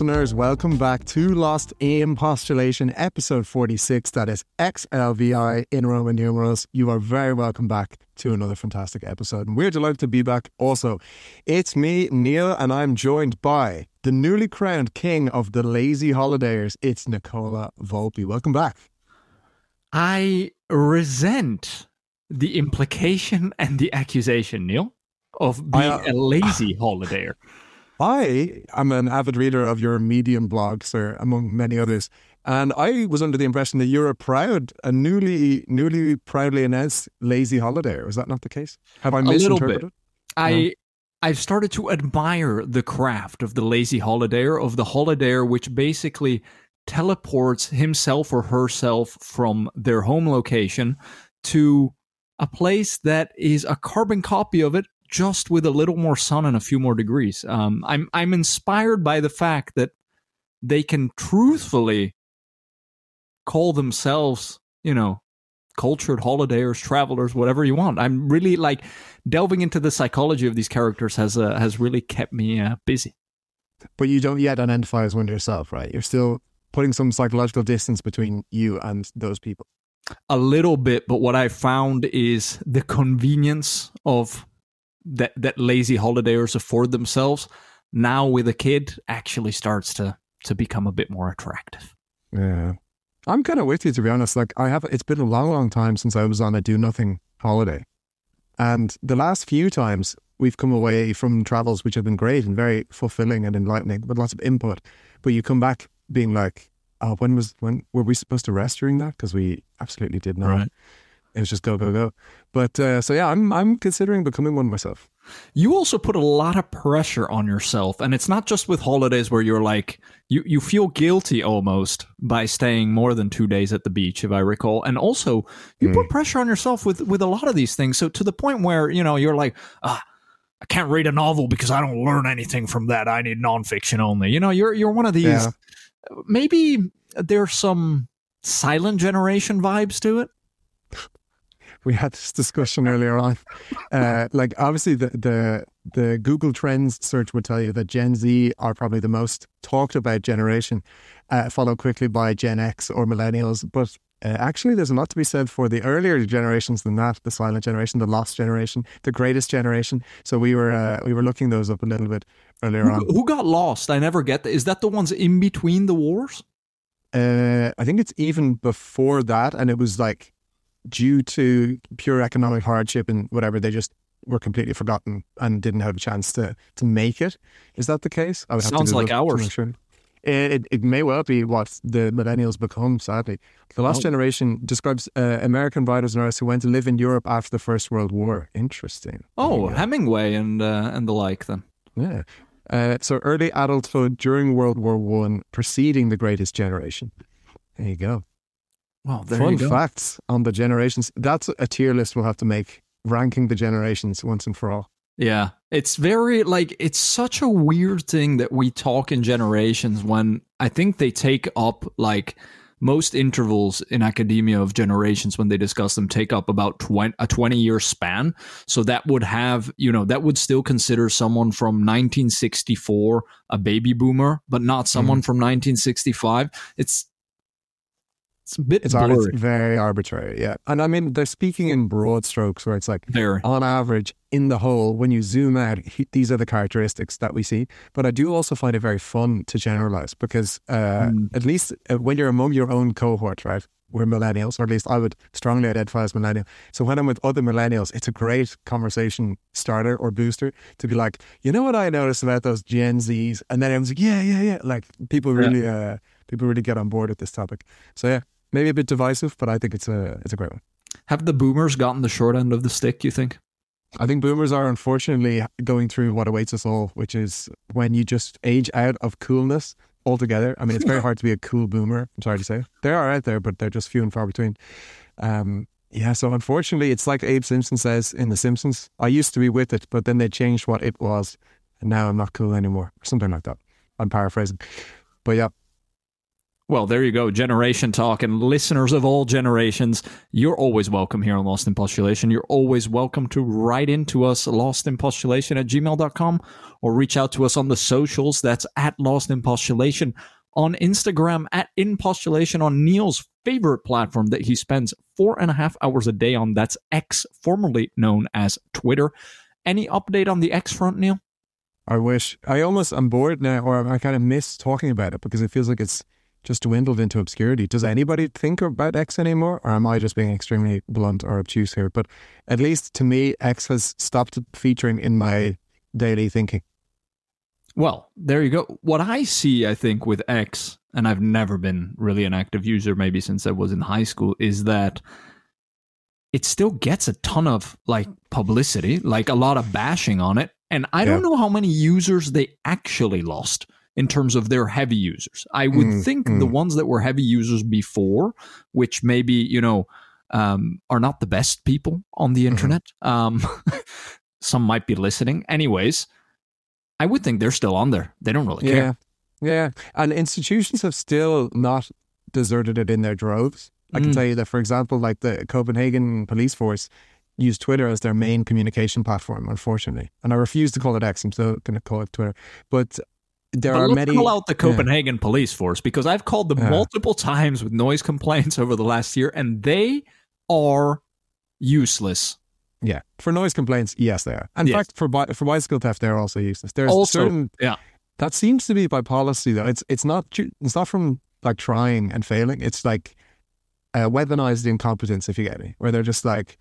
Listeners, welcome back to Lost in Postulation, episode 46. That is XLVI in Roman numerals. You are very welcome back to another fantastic episode. And we're delighted to be back. Also, it's me, Neil, and I'm joined by the newly crowned king of the lazy holidayers. It's Nicola Volpe. Welcome back. I resent the implication and the accusation, Neil, of being I, uh, a lazy holidayer. I am an avid reader of your Medium blog, sir, among many others. And I was under the impression that you're a proud, a newly, newly proudly announced lazy holidayer. Is that not the case? Have I misinterpreted? I, I've started to admire the craft of the lazy holidayer, of the holidayer which basically teleports himself or herself from their home location to a place that is a carbon copy of it just with a little more sun and a few more degrees. Um, I'm I'm inspired by the fact that they can truthfully call themselves, you know, cultured holidayers, travelers, whatever you want. I'm really like delving into the psychology of these characters has uh, has really kept me uh, busy. But you don't yet identify as one yourself, right? You're still putting some psychological distance between you and those people. A little bit, but what I found is the convenience of that that lazy holidayers afford themselves now with a kid actually starts to to become a bit more attractive. Yeah. I'm kind of with you to be honest. Like I have it's been a long long time since I was on a do nothing holiday. And the last few times we've come away from travels which have been great and very fulfilling and enlightening with lots of input. But you come back being like, "Oh, when was when were we supposed to rest during that?" because we absolutely did not. Right. It was just go go go. But uh, so yeah, I'm I'm considering becoming one myself. You also put a lot of pressure on yourself, and it's not just with holidays where you're like you you feel guilty almost by staying more than two days at the beach, if I recall, and also you put pressure on yourself with with a lot of these things. So to the point where you know you're like ah. I can't read a novel because I don't learn anything from that. I need nonfiction only. You know, you're you're one of these. Yeah. Maybe there's some silent generation vibes to it. We had this discussion earlier on. Uh, like obviously the, the the Google Trends search would tell you that Gen Z are probably the most talked about generation, uh, followed quickly by Gen X or Millennials. But uh, actually, there's a lot to be said for the earlier generations than that: the silent generation, the lost generation, the greatest generation. So we were uh, we were looking those up a little bit earlier on. Who, who got lost? I never get that. Is that the ones in between the wars? Uh, I think it's even before that, and it was like due to pure economic hardship and whatever, they just were completely forgotten and didn't have a chance to to make it. Is that the case? I would have Sounds like Google it to ours. sure. It, it, may well be what the millennials become, sadly. The last Oh. generation describes uh, American writers and artists who went to live in Europe after the First World War. Interesting. Oh. Hemingway and uh, and the like. Then Yeah. Uh, so early adulthood during World War One, preceding the greatest generation. There you go. Well, there Fun you go. facts on the generations. That's a tier list we'll have to make, ranking the generations once and for all. Yeah, it's very like it's such a weird thing that we talk in generations when I think they take up like most intervals in academia of generations when they discuss them take up about 20, a 20 year span so that would have you know that would still consider someone from 1964 a baby boomer but not someone mm. from 1965 it's it's a bit It's, ar- it's very arbitrary, yeah. And I mean, they're speaking in broad strokes where it's like, very on average, in the whole, when you zoom out, he- these are the characteristics that we see. But I do also find it very fun to generalize because, uh, Mm. at least uh, when you're among your own cohort, right? We're millennials, or at least I would strongly identify as millennial. So when I'm with other millennials, it's a great conversation starter or booster to be like, you know what I noticed about those Gen Zs, and then everyone's like, yeah, yeah, yeah. Like people Yeah. really, uh, people really get on board with this topic. So yeah, maybe a bit divisive, but I think it's a it's a great one. have the boomers gotten the short end of the stick you think I think boomers are unfortunately going through what awaits us all, which is when you just age out of coolness altogether. I mean, it's very hard to be a cool boomer. I'm sorry to say. They are out there, but they're just few and far between. Um, yeah, so unfortunately, it's like Abe Simpson says in The Simpsons I used to be with it, but then they changed what it was, and now I'm not cool anymore, or something like that. I'm paraphrasing. But yeah, Well, there you go. Generation talk and listeners of all generations, you're always welcome here on Lost in Postulation. You're always welcome to write into us, Lost lostinpostulation at gmail.com, or reach out to us on the socials. That's at Lost in Postulation on Instagram, at In Postulation on Neil's favorite platform that he spends four and a half hours a day on. That's X, formerly known as Twitter. Any update on the X front, Neil? I wish. I almost I'm bored now, or I kind of miss talking about it because it feels like it's just dwindled into obscurity. Does anybody think about X anymore, or am I just being extremely blunt or obtuse here? But at least to me, X has stopped featuring in my daily thinking. Well, there you go. What I see, I think, with X, and I've never been really an active user, maybe since I was in high school, is that it still gets a ton of like publicity, like a lot of bashing on it. And I don't know how many users they actually lost in terms of their heavy users. I would mm, think mm. the ones that were heavy users before, which maybe, you know, um, are not the best people on the mm-hmm. internet. Mm-hmm. Um, some might be listening. Anyways, I would think they're still on there. They don't really yeah. care. Yeah. And institutions have still not deserted it in their droves. I can mm. tell you that, for example, like the Copenhagen police force use Twitter as their main communication platform, unfortunately. And I refuse to call it X. I'm still going to call it Twitter. But there but are let's many. Call out the Copenhagen yeah. police force because I've called them yeah. multiple times with noise complaints over the last year, and they are useless. Yeah, for noise complaints, yes, they are. In yes. fact, for bi- for bicycle theft, they're also useless. There's also, certain yeah. That seems to be by policy though. It's it's not it's not from like trying and failing. It's like uh, weaponized incompetence, if you get me, where they're just like,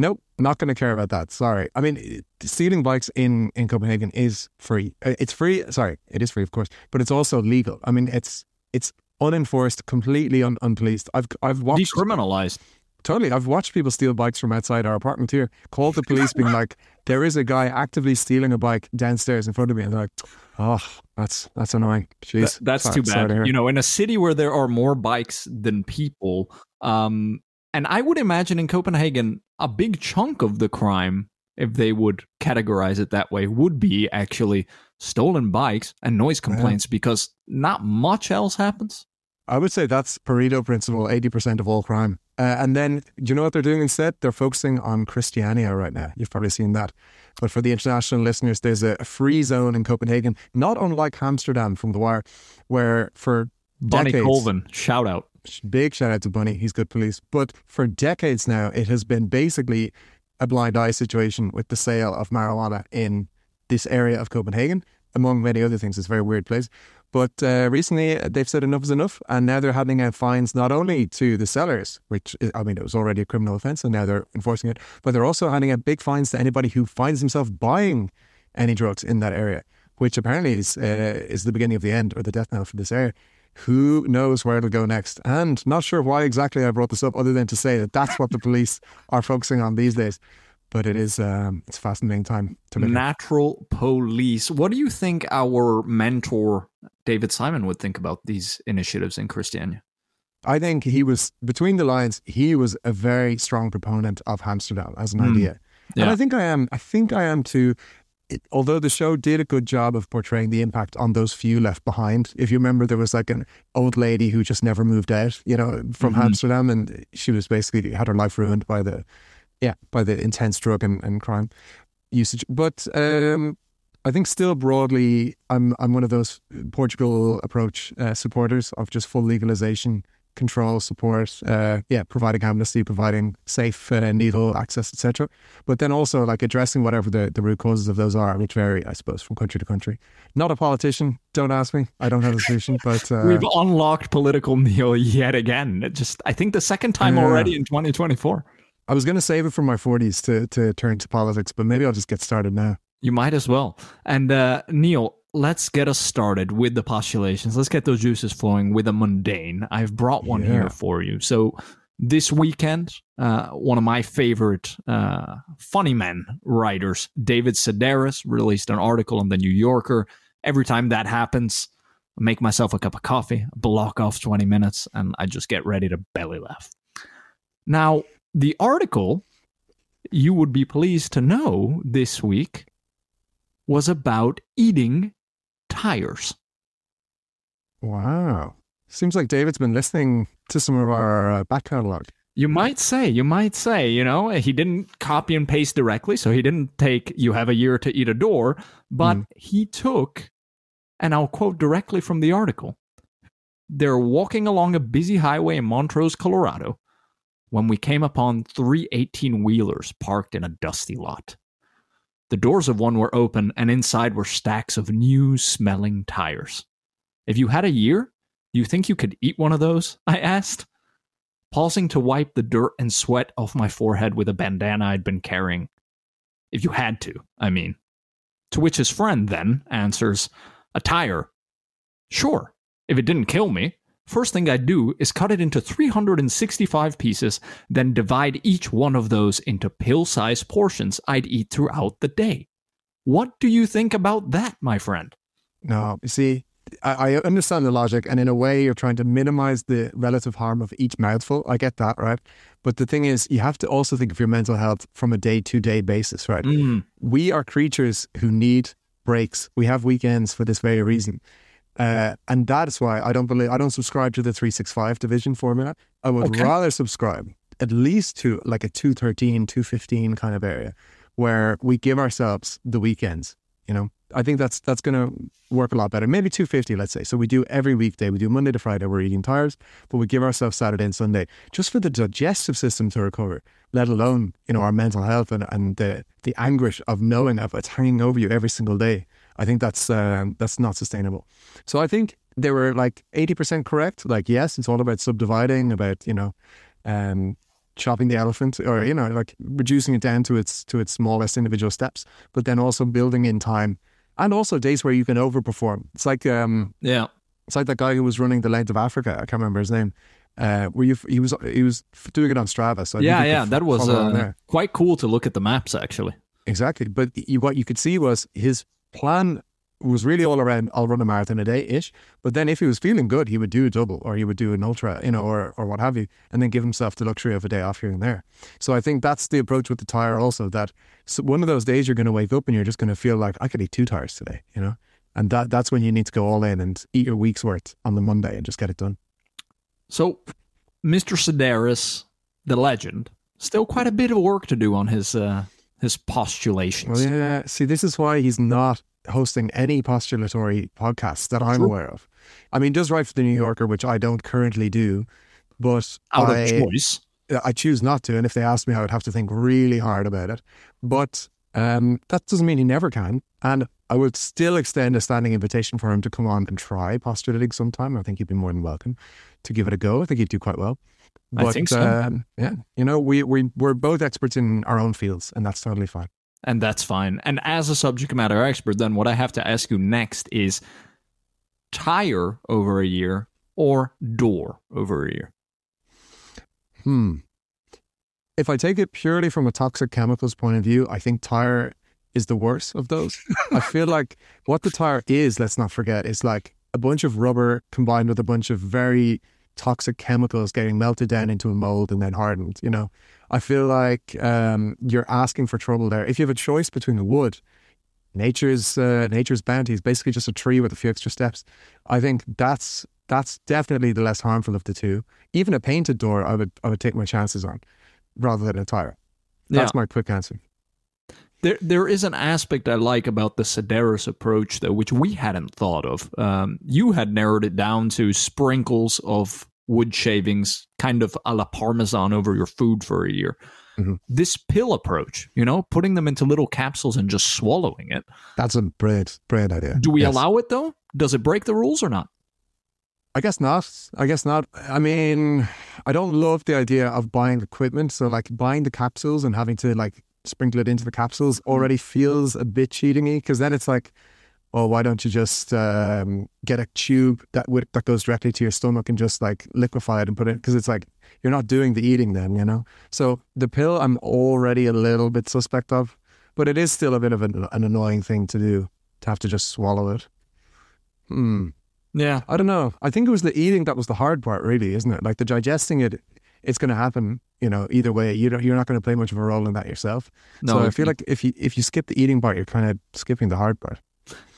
Nope, not going to care about that. Sorry. I mean, stealing bikes in, in Copenhagen is free. Uh, it's free. Sorry, it is free, of course, but it's also legal. I mean, it's it's unenforced, completely un- unpoliced. I've I've watched decriminalized. Totally, I've watched people steal bikes from outside our apartment here. Called the police, being like, "There is a guy actively stealing a bike downstairs in front of me," and they're like, "Oh, that's that's annoying." Jeez, Th- that's sorry, too bad. You know, in a city where there are more bikes than people, um, and I would imagine in Copenhagen, a big chunk of the crime, if they would categorize it that way, would be actually stolen bikes and noise complaints yeah. because not much else happens. I would say that's Pareto principle, 80% of all crime. Uh, and then, do you know what they're doing instead? They're focusing on Christiania right now. You've probably seen that. But for the international listeners, there's a free zone in Copenhagen, not unlike Hamsterdam from The Wire, where for Bunny decades, Colvin, shout out big shout out to Bunny. He's good police. But for decades now, it has been basically a blind eye situation with the sale of marijuana in this area of Copenhagen, among many other things. It's a very weird place. But uh, recently, uh, they've said enough is enough, and now they're handing out fines not only to the sellers, which I mean it was already a criminal offence, and now they're enforcing it, but they're also handing out big fines to anybody who finds himself buying any drugs in that area, which apparently is uh, is the beginning of the end or the death knell for this area who knows where it'll go next? And not sure why exactly I brought this up, other than to say that that's what the police are focusing on these days. But it is um, it's a fascinating time to live. Natural police. What do you think our mentor David Simon would think about these initiatives in Christiania? I think he was between the lines. He was a very strong proponent of Hamsterdam as an mm. idea, yeah. and I think I am. I think I am too it, although the show did a good job of portraying the impact on those few left behind, if you remember, there was like an old lady who just never moved out, you know, from mm-hmm. Hamsterdam, and she was basically had her life ruined by the, yeah, by the intense drug and, and crime usage. But um, I think still broadly, I'm I'm one of those Portugal approach uh, supporters of just full legalization control, support, uh, yeah, providing amnesty, providing safe uh, needle access, etc. But then also like addressing whatever the, the root causes of those are, which vary, I suppose, from country to country. Not a politician, don't ask me. I don't have a solution, but uh, we've unlocked political Neil yet again. It just I think the second time already in 2024. I was going to save it for my 40s to to turn to politics, but maybe I'll just get started now. You might as well. And uh, Neil, let's get us started with the postulations. Let's get those juices flowing with a mundane. I've brought one yeah. here for you. So this weekend, uh, one of my favorite uh, funny men writers, David Sedaris, released an article in the New Yorker. Every time that happens, I make myself a cup of coffee, block off 20 minutes, and I just get ready to belly laugh. Now, the article, you would be pleased to know this week, was about eating tires. Wow. Seems like David's been listening to some of our uh, back catalog. You might say, you might say, you know, he didn't copy and paste directly, so he didn't take "you have a year to eat a door," but Mm. he took, and I'll quote directly from the article. They're walking along a busy highway in Montrose, Colorado, when we came upon three 18 wheelers parked in a dusty lot. The doors of one were open, and inside were stacks of new smelling tires. If you had a year, do you think you could eat one of those? I asked, pausing to wipe the dirt and sweat off my forehead with a bandana I'd been carrying. If you had to, I mean. To which his friend then answers, A tire. Sure, if it didn't kill me. First thing I'd do is cut it into 365 pieces, then divide each one of those into pill sized portions I'd eat throughout the day. What do you think about that, my friend? No, you see, I, I understand the logic, and in a way, you're trying to minimize the relative harm of each mouthful. I get that, right? But the thing is, you have to also think of your mental health from a day to day basis, right? Mm, We are creatures who need breaks. We have weekends for this very reason. Uh, and that is why I don't believe I don't subscribe to the 365 division formula. I would Okay. rather subscribe at least to like a 213, 215 kind of area where we give ourselves the weekends, you know. I think that's that's going to work a lot better. Maybe 250, let's say. So we do every weekday. We do Monday to Friday. We're eating tires, but we give ourselves Saturday and Sunday just for the digestive system to recover. Let alone you know our mental health and, and the the anguish of knowing that it's hanging over you every single day. I think that's um, that's not sustainable. So I think they were like 80% correct. Like yes, it's all about subdividing, about you know, um, chopping the elephant, or you know, like reducing it down to its to its smallest individual steps. But then also building in time, and also days where you can overperform. It's like um, yeah. it's like that guy who was running the length of Africa. I can't remember his name. Uh, where you he was he was doing it on Strava. So I Yeah, yeah. That was uh, quite cool to look at the maps, actually. Exactly. But you, what you could see was his plan was really all around I'll run a marathon a day ish. But then if he was feeling good, he would do a double or he would do an ultra, you know, or or what have you, and then give himself the luxury of a day off here and there. So I think that's the approach with the tire also that one of those days you're going to wake up and you're just going to feel like I could eat two tires today, you know? And that that's when you need to go all in and eat your week's worth on the Monday and just get it done. So, Mr. Sedaris, the legend, still quite a bit of work to do on his uh, his postulations. Well, yeah. See, this is why he's not hosting any postulatory podcasts that I'm aware of. I mean, does write for the New Yorker, which I don't currently do, but Out I, of choice. I choose not to. And if they asked me, I would have to think really hard about it. But um, that doesn't mean he never can. And I would still extend a standing invitation for him to come on and try postulating sometime. I think he'd be more than welcome to give it a go. I think he'd do quite well. I think so. Um, yeah, you know, we, we, we're both experts in our own fields, and that's totally fine. And that's fine. And as a subject matter expert, then what I have to ask you next is tire over a year or door over a year? Hmm. If I take it purely from a toxic chemicals point of view, I think tire is the worst of those. I feel like what the tire is, let's not forget, is like a bunch of rubber combined with a bunch of very toxic chemicals getting melted down into a mold and then hardened. You know, I feel like um, you're asking for trouble there. If you have a choice between a wood, nature's uh, nature's bounty is basically just a tree with a few extra steps. I think that's that's definitely the less harmful of the two. Even a painted door, I would I would take my chances on, rather than a tire. That's my quick answer. There, there is an aspect I like about the Sedaris approach, though, which we hadn't thought of. Um, you had narrowed it down to sprinkles of wood shavings, kind of a la Parmesan over your food for a year. Mhm. This pill approach, you know, putting them into little capsules and just swallowing it. That's a brilliant, brilliant idea. Do we Yes. allow it, though? Does it break the rules or not? I guess not. I guess not. I mean, I don't love the idea of buying equipment. So, like buying the capsules and having to like sprinkle it into the capsules already feels a bit cheatingy because then it's like, oh, why don't you just um, get a tube that would, that goes directly to your stomach and just like liquefy it and put it? Because it's like you're not doing the eating then, you know. So the pill, I'm already a little bit suspect of, but it is still a bit of an, an annoying thing to do to have to just swallow it. Hmm. Yeah. I don't know. I think it was the eating that was the hard part, really, isn't it? Like the digesting it, it's going to happen. You know, either way, you don't, you're not going to play much of a role in that yourself. No, so I feel like if you if you skip the eating part, you're kind of skipping the hard part.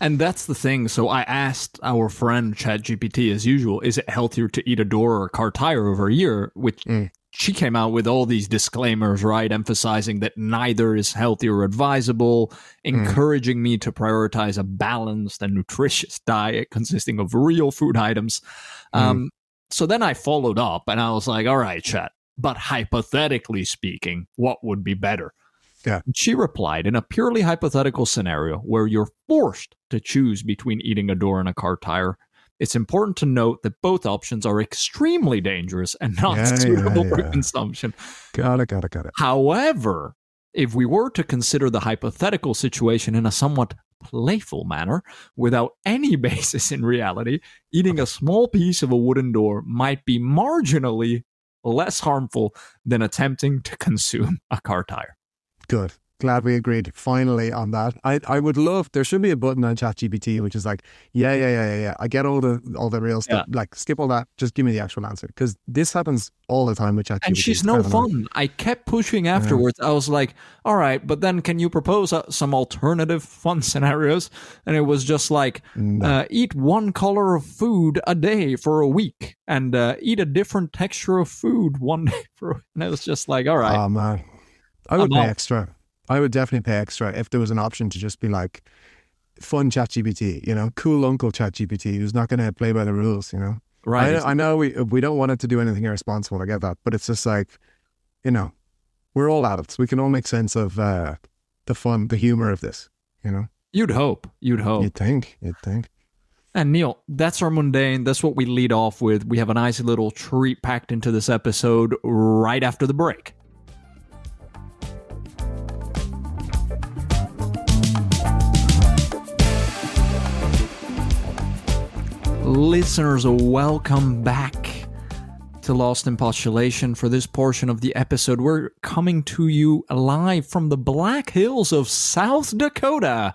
And that's the thing. So I asked our friend ChatGPT, as usual, is it healthier to eat a door or a car tire over a year? Which Mm. she came out with all these disclaimers, right? Emphasizing that neither is healthy or advisable, encouraging me to prioritize a balanced and nutritious diet consisting of real food items. Um, so then I followed up and I was like, all right, chat, but hypothetically speaking, what would be better? Yeah. She replied, in a purely hypothetical scenario where you're forced to choose between eating a door and a car tire, it's important to note that both options are extremely dangerous and not Yeah, yeah, suitable for consumption. Got it, got it, got it. However, if we were to consider the hypothetical situation in a somewhat playful manner, without any basis in reality, eating a small piece of a wooden door might be marginally less harmful than attempting to consume a car tire. Good. Glad we agreed finally on that. I, I would love there should be a button on ChatGPT which is like, yeah, yeah, yeah, yeah, yeah. I get all the all the real stuff. Like skip all that. Just give me the actual answer. Because this happens all the time with ChatGPT. And she's no kind of annoying. fun. I kept pushing afterwards. I was like, all right, but then can you propose uh, some alternative fun scenarios? And it was just like, No. uh, eat one color of food a day for a week and uh, eat a different texture of food one day for a And it was just like, all right. Oh man. I would I'm pay out. extra. I would definitely pay extra if there was an option to just be like fun ChatGPT, you know, cool uncle ChatGPT who's not going to play by the rules, you know. right. I, I know we we don't want it to do anything irresponsible. I get that, but it's just like, you know, we're all adults. We can all make sense of uh, the fun, the humor of this. You know, You'd hope. You'd hope. you'd think, you'd think. And Neil, that's our mundane. That's what we lead off with. We have a nice little treat packed into this episode right after the break. Listeners, welcome back to Lost in Postulation. For this portion of the episode, we're coming to you live from the Black Hills of South Dakota.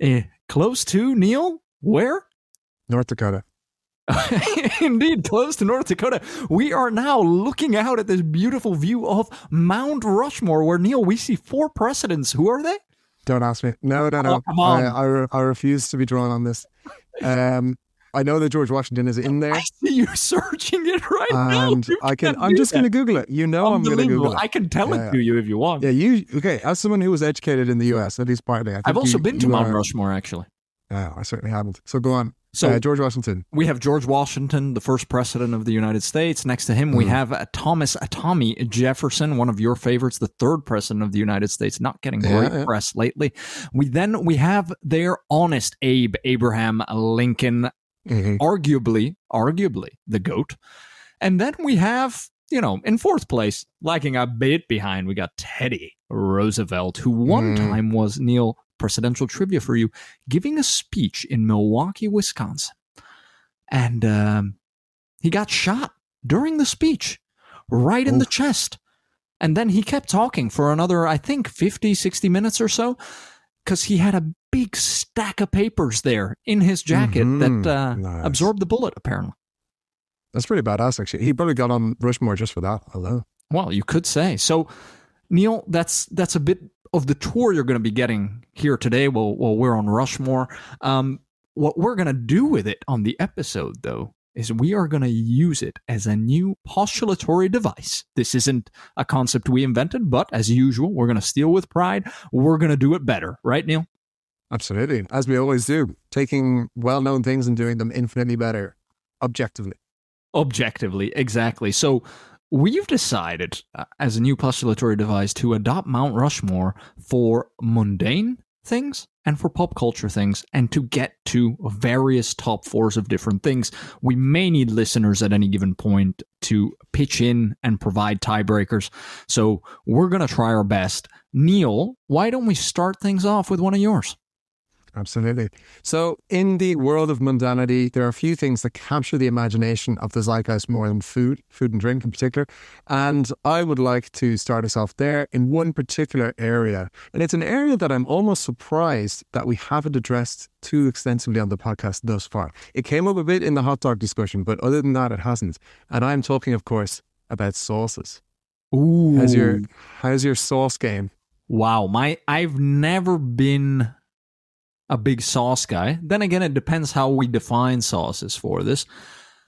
Eh, close to Neil? Where? North Dakota. Indeed, close to North Dakota. We are now looking out at this beautiful view of Mount Rushmore, where Neil, we see four presidents. Who are they? Don't ask me. No, no, no. Oh, come on. I, I, I refuse to be drawn on this. Um, I know that George Washington is in there, I see you searching it right now. and You I can. I'm just going to. Google it. You know, I'm going to Google it. I can tell Yeah, it to you if you want. Yeah, you okay? As someone who was educated in the U.S., at least partly, I I've also you- been to Mount are- Rushmore, actually. Yeah, I certainly haven't. So go on. So uh, George Washington. we have George Washington, the first president of the United States. Next to him, we Mm. have uh, Thomas Tommy Jefferson, one of your favorites, the third president of the United States, not getting Yeah, great yeah. press lately. We then we have their honest Abe Abraham Lincoln, Mhm. arguably, arguably the goat. And then we have, you know, in fourth place, lagging a bit behind, we got Teddy Roosevelt, who one Mm. time was Neil presidential trivia for you, giving a speech in Milwaukee, Wisconsin. And um, he got shot during the speech, right in the chest. And then he kept talking for another, I think, 50, 60 minutes or so, because he had a big stack of papers there in his jacket Mhm. that uh, Nice. absorbed the bullet, apparently. That's pretty badass, actually. He probably got on Rushmore just for that. Hello. Well, you could say. So, Neil, that's that's a bit of the tour you're going to be getting here today while, while we're on Rushmore. Um, what we're going to do with it on the episode, though, is we are going to use it as a new postulatory device. This isn't a concept we invented, but as usual, we're going to steal with pride. We're going to do it better, right, Neil? Absolutely. As we always do, taking well known things and doing them infinitely better, objectively. Objectively, exactly. So we've decided uh, as a new postulatory device to adopt Mount Rushmore for mundane things and for pop culture things and to get to various top fours of different things. We may need listeners at any given point to pitch in and provide tiebreakers. So we're going to try our best. Neil, why don't we start things off with one of yours? Absolutely. So, in the world of mundanity, there are a few things that capture the imagination of the zeitgeist more than food, food and drink in particular. And I would like to start us off there in one particular area. And it's an area that I'm almost surprised that we haven't addressed too extensively on the podcast thus far. It came up a bit in the hot dog discussion, but other than that, it hasn't. And I'm talking, of course, about sauces. Ooh. How's your how's your sauce game? Wow, my I've never been a big sauce guy. Then again, it depends how we define sauces for this.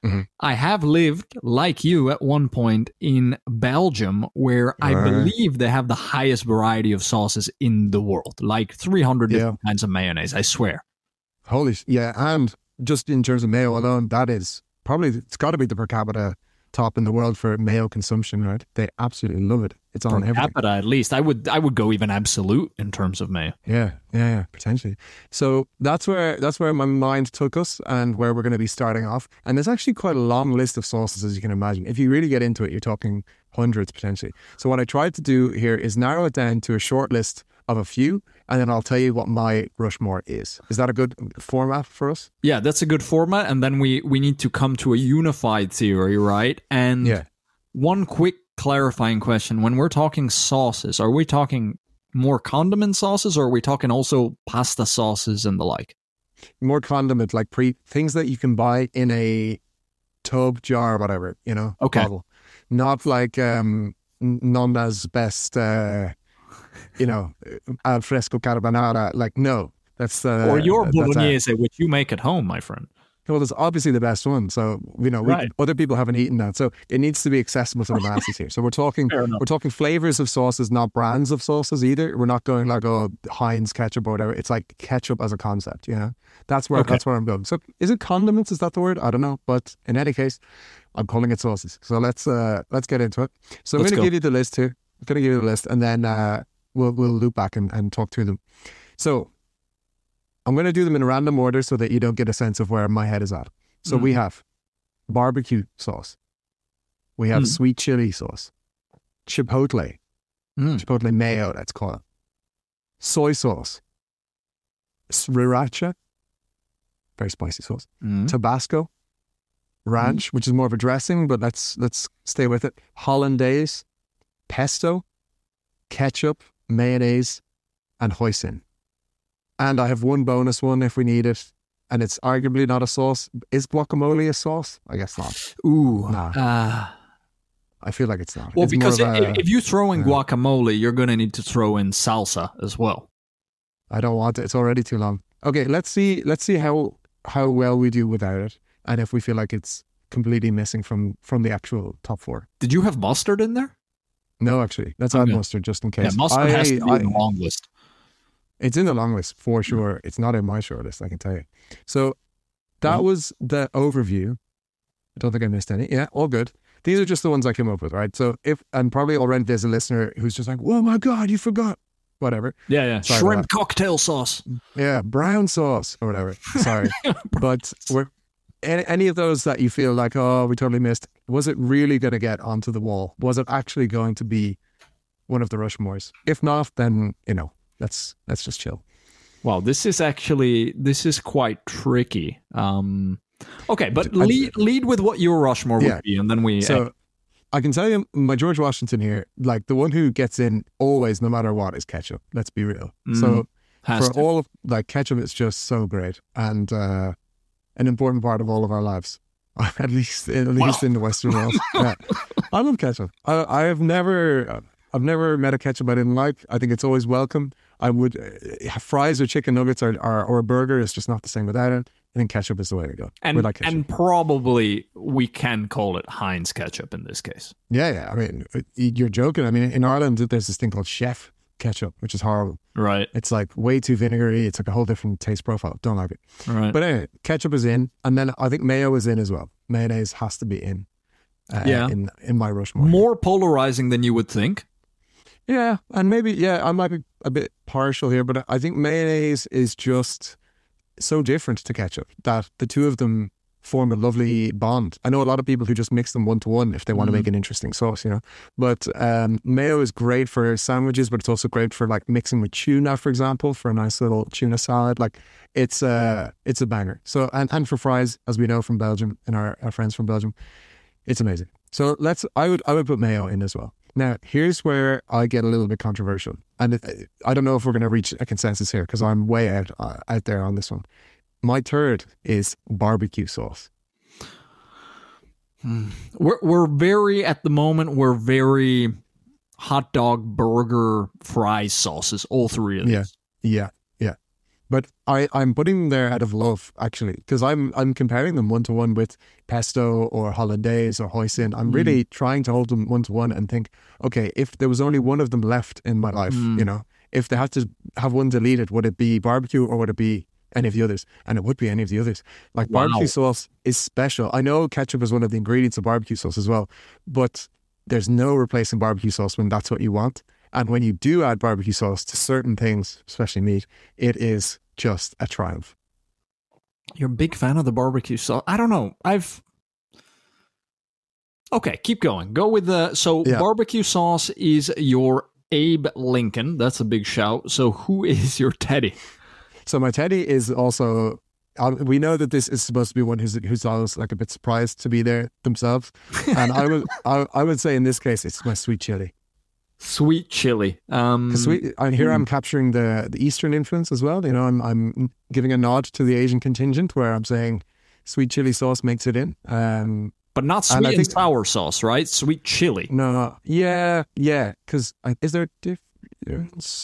Mhm. I have lived, like you, at one point in Belgium, where I believe they have the highest variety of sauces in the world, like 300 Yeah. different kinds of mayonnaise, I swear. Holy, sh- yeah. And just in terms of mayo alone, that is probably, it's got to be the per capita top in the world for mayo consumption, right? They absolutely love it. It's on Per everything. capita, at least. I would I would go even absolute in terms of mayo. Yeah, yeah, yeah, potentially. So that's where that's where my mind took us, and where we're going to be starting off. And there's actually quite a long list of sauces, as you can imagine. If you really get into it, you're talking hundreds potentially. So what I tried to do here is narrow it down to a short list of a few, and then I'll tell you what my Rushmore is. Is that a good format for us? Yeah, that's a good format. And then we, we need to come to a unified theory, right? And Yeah. one quick clarifying question. When we're talking sauces, are we talking more condiment sauces or are we talking also pasta sauces and the like? More condiment, like pre things that you can buy in a tub, jar, whatever, you know, Okay. bottle. Not like um, Nonna's best, uh, you know, al fresco carbonara. Like, no, that's uh, or your bolognese, which you make at home, my friend. well, it's obviously the best one. So you know, we, Right. other people haven't eaten that, so it needs to be accessible to the masses here. So we're talking, we're talking flavors of sauces, not brands of sauces either. We're not going like oh Heinz ketchup or whatever. It's like ketchup as a concept. You know, that's where Okay. that's where I'm going. So is it condiments? Is that the word? I don't know, but in any case, I'm calling it sauces. So let's uh let's get into it. So I'm going to give you the list here. I'm going to give you the list, and then uh, we'll we'll loop back and, and talk through them. So I'm going to do them in random order so that you don't get a sense of where my head is at. So we have barbecue sauce. We have Mm. sweet chili sauce, chipotle, Mm. chipotle mayo, let's call it, soy sauce, sriracha, very spicy sauce, Mm. Tabasco, ranch, which is more of a dressing, but let's let's stay with it. Hollandaise, pesto, ketchup, mayonnaise, and hoisin. And I have one bonus one if we need it, and it's arguably not a sauce. Is guacamole a sauce? I guess not. Ooh. Nah. Ah. I feel like it's not. well, It's because of i a- if you throw in uh, guacamole, you're going to need to throw in salsa as well. I don't want it. It's already too long. Okay, let's see. Let's see how how well we do without it, and if we feel like it's completely missing from from the actual top four. Did you have mustard in there? No, actually, let's add Okay. mustard just in Yeah, case. mustard I- has to be I- in the long list. It's in the long list for sure. It's not in my short list, I can tell you. So that Mhm. was the overview. I don't think I missed any. Yeah, all good. These are just the ones I came up with, right? So if and probably already there's a listener who's just like, "Oh my god, you forgot." Whatever. Yeah, yeah. Sorry Shrimp cocktail sauce. Yeah, brown sauce or whatever. Sorry, but we're any, any of those that you feel like, oh, we totally missed. Was it really going to get onto the wall? Was it actually going to be one of the Rushmores? If not, then you know, let's let's just chill. Well, this is actually this is quite tricky. Um, okay, but lead lead with what your Rushmore would Yeah. be, and then we. So I can tell you, my George Washington here, like the one who gets in always, no matter what, is ketchup. Let's be real. So Mm, has for to. all of like ketchup, it's just so great and uh, an important part of all of our lives. At least, at least in the Western world. Yeah. I love ketchup. I, I have never, I've never met a ketchup I didn't like. I think it's always welcome. I would uh, fries or chicken nuggets or, or or a burger is just not the same without it. I think ketchup is the way to go. and like ketchup. and probably we can call it Heinz ketchup in this case. Yeah, yeah. I mean, uh, you're joking. I mean, in Ireland, there's this thing called chef ketchup, which is horrible. Right, It's like way too vinegary. It's like a whole different taste profile. Don't like it. right. But anyway, ketchup is in, and then I think mayo is in as well. Mayonnaise has to be in. Uh, Yeah. In in my Rushmore. More polarizing than you would think. Yeah, and maybe yeah, I might be a bit partial here, but I think mayonnaise is just so different to ketchup that the two of them form a lovely bond. I know a lot of people who just mix them one to one if they want to Mhm. make an interesting sauce, you know. But um, mayo is great for sandwiches, but it's also great for like mixing with tuna, for example, for a nice little tuna salad. Like it's uh it's a banger. So and and for fries, as we know from Belgium and our, our friends from Belgium, it's amazing. So let's I would I would put mayo in as well. Now here's where I get a little bit controversial, and I don't know if we're going to reach a consensus here because I'm way out uh, out there on this one. My third is barbecue sauce. We're we're very at the moment. We're very hot dog, burger, fries sauces. All three of these. Yeah. Yeah, yeah. But I, I'm putting them there out of love, actually, because I'm I'm comparing them one to one with pesto or hollandaise or hoisin. I'm Mm. really trying to hold them one to one and think, okay, if there was only one of them left in my life, Mm. you know, if they had to have one deleted, would it be barbecue or would it be any of the others? And it would be any of the others. Like Wow. barbecue sauce is special. I know ketchup is one of the ingredients of barbecue sauce as well, but there's no replacing barbecue sauce when that's what you want. And when you do add barbecue sauce to certain things, especially meat, it is just a triumph. You're a big fan of the barbecue sauce. I don't know. I've Okay, keep going. Go with the so Yeah. barbecue sauce is your Abe Lincoln. That's a big shout. So who is your Teddy? So my teddy is also. Uh, we know that this is supposed to be one who's who's always like a bit surprised to be there themselves, and I would I, I would say in this case it's my sweet chili. Sweet chili. Um, sweet, and here I'm capturing the the Eastern influence as well. You know, I'm I'm giving a nod to the Asian contingent where I'm saying sweet chili sauce makes it in. Um, but not sweet I and, think- sour sauce, right? Sweet chili. no, no, yeah, yeah. Because is there a difference?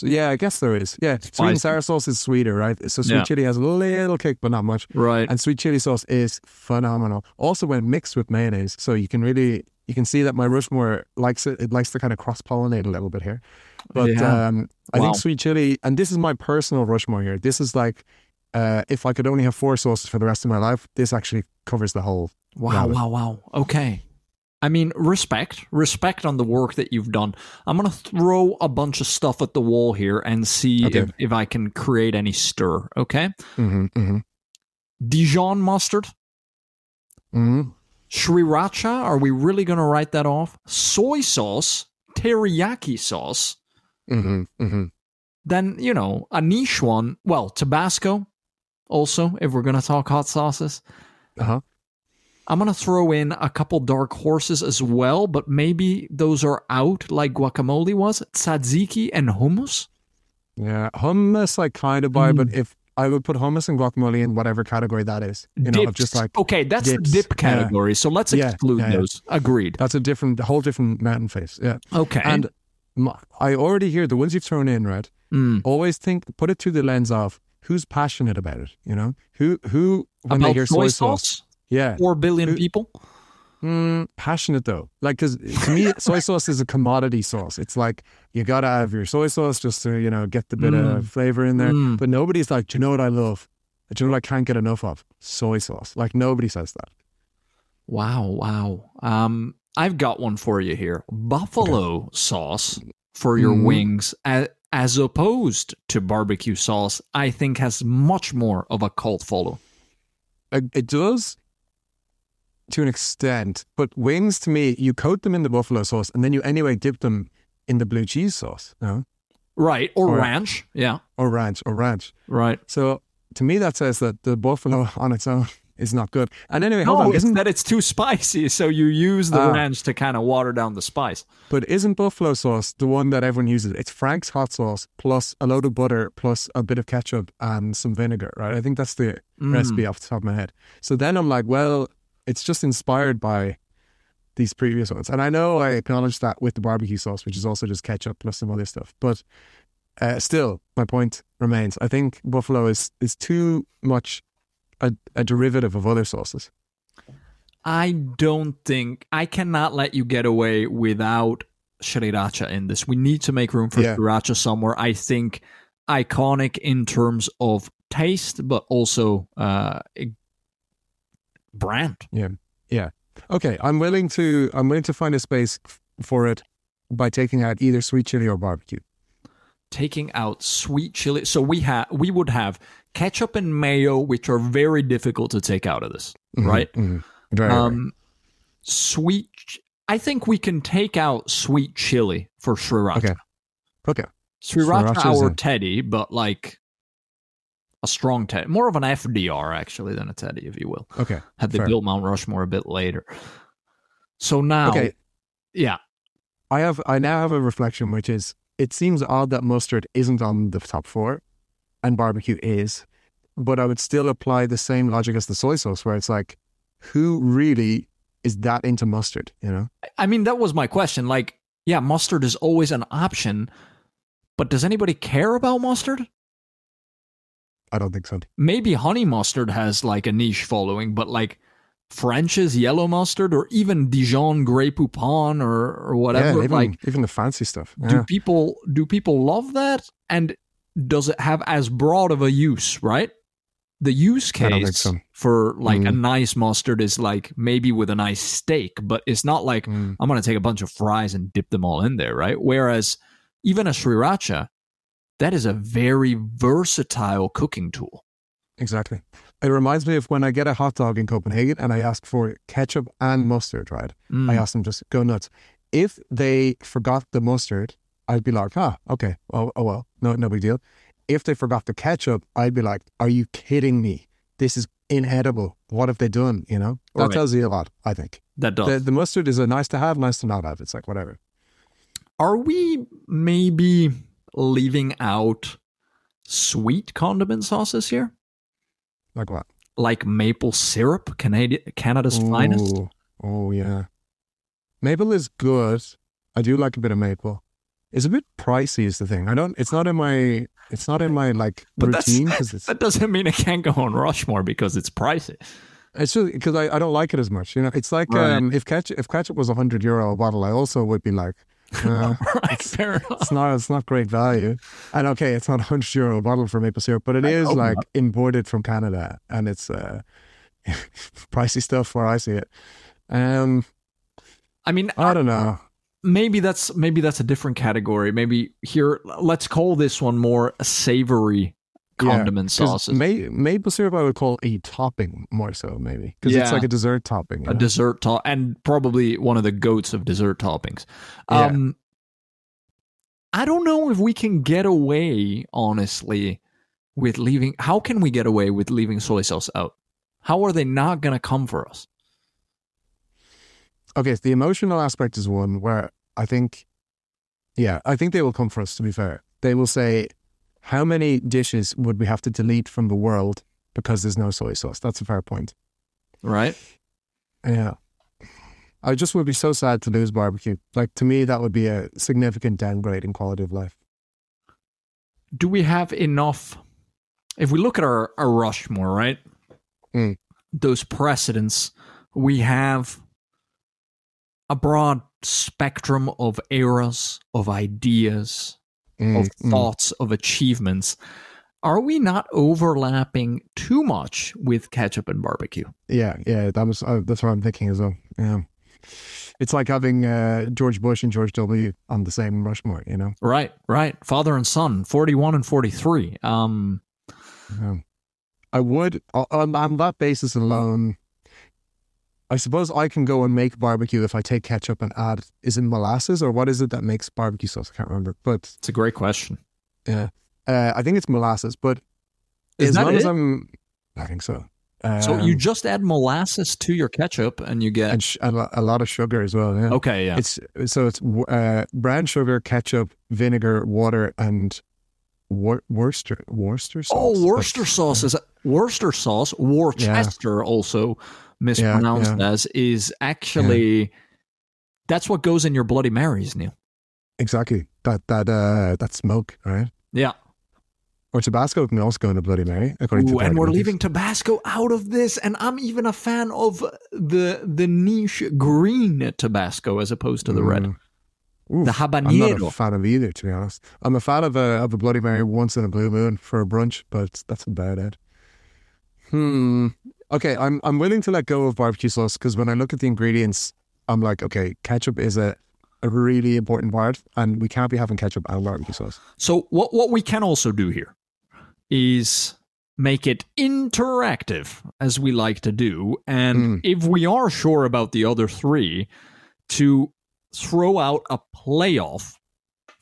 Yeah, I guess there is. Yeah, sweet and sour sauce is sweeter, right? So sweet Yeah. chili has a little kick, but not much. Right. And sweet chili sauce is phenomenal. Also, when mixed with mayonnaise, so you can really you can see that my Rushmore likes it. It likes to kind of cross pollinate a little bit here. But Yeah. um, I Wow. think sweet chili, and this is my personal Rushmore here. This is like uh, if I could only have four sauces for the rest of my life, this actually covers the whole. Wow, Rabbit. wow, wow. Okay. I mean, respect, respect on the work that you've done. I'm going to throw a bunch of stuff at the wall here and see Okay. if, if I can create any stir. Okay. hmm hmm Dijon mustard, hmm sriracha. Are we really going to write that off? Soy sauce, teriyaki sauce. hmm hmm Then, you know, a niche one. Well, Tabasco, also, if we're going to talk hot sauces. Uh huh. I'm going to throw in a couple dark horses as well, but maybe those are out like guacamole was. Tzatziki and hummus. Yeah, hummus I kind of buy, Mm. but if I would put hummus and guacamole in whatever category that is, you know, just like okay, that's dips, the dip yeah. category. So let's Yeah, exclude yeah, yeah. those. Agreed. that's a different, a whole different mountain face. Yeah. Okay. And I already hear the ones you've thrown in, right? Mm. Always think, put it through the lens of who's passionate about it. You know, who who when they hear soy soy sauce, sauce, yeah, four billion Who- people. mm, passionate though. Like, because to me, soy sauce is a commodity sauce. It's like you gotta have your soy sauce just to you know get the bit Mm. of flavor in there. Mm. But nobody's like, do you know what I love? Do you know what I can't get enough of? Soy sauce. Like nobody says that. Wow, wow. Um, I've got one for you here. Buffalo sauce for your Mhm. wings, as, as opposed to barbecue sauce, I think has much more of a cult follow. It does to an extent, but wings to me, you coat them in the buffalo sauce and then you anyway dip them in the blue cheese sauce, no? Right, or Or- ranch. Yeah, Or ranch, or ranch. right. So to me, that says that the buffalo on its own is not good. And anyway, hold No, on, isn't that it's too spicy, so you use the Ah. ranch to kind of water down the spice. but isn't buffalo sauce the one that everyone uses? It's Frank's hot sauce plus a load of butter plus a bit of ketchup and some vinegar, right? I think that's the Mm. recipe off the top of my head. So then I'm like, well, it's just inspired by these previous ones. And I know I acknowledge that with the barbecue sauce, which is also just ketchup plus some other stuff. But uh, still, my point remains. I think buffalo is, is too much a, a derivative of other sauces. I don't think I cannot let you get away without sriracha in this. We need to make room for Yeah. sriracha somewhere. I think iconic in terms of taste, but also uh, brand. Yeah. Yeah. Okay, I'm willing to I'm willing to find a space f- for it by taking out either sweet chili or barbecue. Taking out sweet chili, so we have we would have ketchup and mayo, which are very difficult to take out of this, Mhm, right? mhm. Right. Um, sweet. ch- I think we can take out sweet chili for sriracha. Okay. Okay. Sriracha, Sriracha's our a- teddy, but like a strong teddy, more of an FDR actually than a teddy, if you will. Okay. Had they fair. built Mount Rushmore a bit later. So now, Okay. yeah, I have I now have a reflection, which is it seems odd that mustard isn't on the top four, and barbecue is, but I would still apply the same logic as the soy sauce, where it's like, who really is that into mustard? You know, I mean that was my question. Like, yeah, mustard is always an option, but does anybody care about mustard? I don't think so. maybe honey mustard has like a niche following, but like French's yellow mustard or even Dijon Grey Poupon or or whatever, yeah, even, like even the fancy stuff. do people do people love that and does it have as broad of a use right the use I don't think case so. for like a Mm. nice mustard is like maybe with a nice steak but it's not like Mm. i'm gonna take a bunch of fries and dip them all in there right whereas even a sriracha that is a very versatile cooking tool Exactly. It reminds me of when I get a hot dog in Copenhagen and I ask for ketchup and mustard, right? Mm. I ask them just go nuts. If they forgot the mustard, I'd be like, ah, okay, oh, oh well, no, no big deal. If they forgot the ketchup, I'd be like, are you kidding me? This is inedible. What have they done? You know, that Right. tells you a lot. I think that does the, the mustard is a nice to have, nice to not have. It's like whatever. are we maybe leaving out sweet condiment sauces here Like what? like maple syrup, Canada, Canada's finest. Oh yeah, maple is good. I do like a bit of maple. It's a bit pricey, is the thing. I don't. It's not in my. It's not in my like But routine because. That doesn't mean it can't go on Rushmore because it's pricey. It's just because I, I don't like it as much. You know, it's like Right. um, if ketchup if ketchup was a hundred euro a bottle, I also would be like, uh, right, fair enough. it's not it's not great value. And okay, it's not a hundred euro a bottle for maple syrup, but it I is like not. imported from Canada, and it's uh, pricey stuff where I see it. Um, I mean, I don't know. maybe that's maybe that's a different category. Maybe here, let's call this one more savory condiment 'Cause sauces. ma- maple syrup, I would call a topping more so, maybe because Yeah. it's like a dessert topping. a know? dessert top, and probably one of the goats of dessert toppings. Yeah. Um, I don't know if we can get away, honestly, with leaving. How can we get away with leaving soy sauce out? How are they not going to come for us? okay, so the emotional aspect is one where I think, yeah, I think they will come for us. To be fair, they will say, "How many dishes would we have to delete from the world because there's no soy sauce?" That's a fair point. Right? Yeah. I just would be so sad to lose barbecue. Like to me, that would be a significant downgrade in quality of life. Do we have enough? If we look at our, our Rushmore, right? Mm. Those precedents, we have a broad spectrum of eras, of ideas, Mm, of mm. thoughts, of achievements. Are we not overlapping too much with ketchup and barbecue? Yeah, yeah, that was uh, that's what I'm thinking as well. Yeah, it's like having uh, George Bush and George W. on the same Rushmore. You know, Right, right. Father and son, 41 and 43. Um, Um, I would on- on that basis alone. I suppose I can go and make barbecue if I take ketchup and add is it molasses or what is it that makes barbecue sauce? I can't remember, but it's a great question. yeah, uh, I think it's molasses. But Is as that long as? I'm, I think so. Um, So you just add molasses to your ketchup and you get. and sh- a, lo- a lot of sugar as well. Yeah. okay, yeah. It's so it's uh, brown sugar, ketchup, vinegar, water, and Wor- Worcester Worcester sauce. Oh, That's- Worcester sauce is Worcester sauce. Worcester, also mispronounced yeah. as, is actually that's what goes in your Bloody Marys, Neil. exactly that that uh that smoke, right? Yeah, Or Tabasco can also go in a Bloody Mary. According Ooh, to and we're leaving Tabasco out of this, and I'm even a fan of the the niche green Tabasco as opposed to the red, Mm. Oof, the habanero. I'm not a fan of either, to be honest. I'm a fan of a of a Bloody Mary once in a blue moon for a brunch, but that's about it. Hmm. Okay, I'm I'm willing to let go of barbecue sauce because when I look at the ingredients, I'm like, okay, ketchup is a, a really important part, and we can't be having ketchup and barbecue sauce. So what what we can also do here is make it interactive as we like to do and Mm. if we are sure about the other 3 to throw out a playoff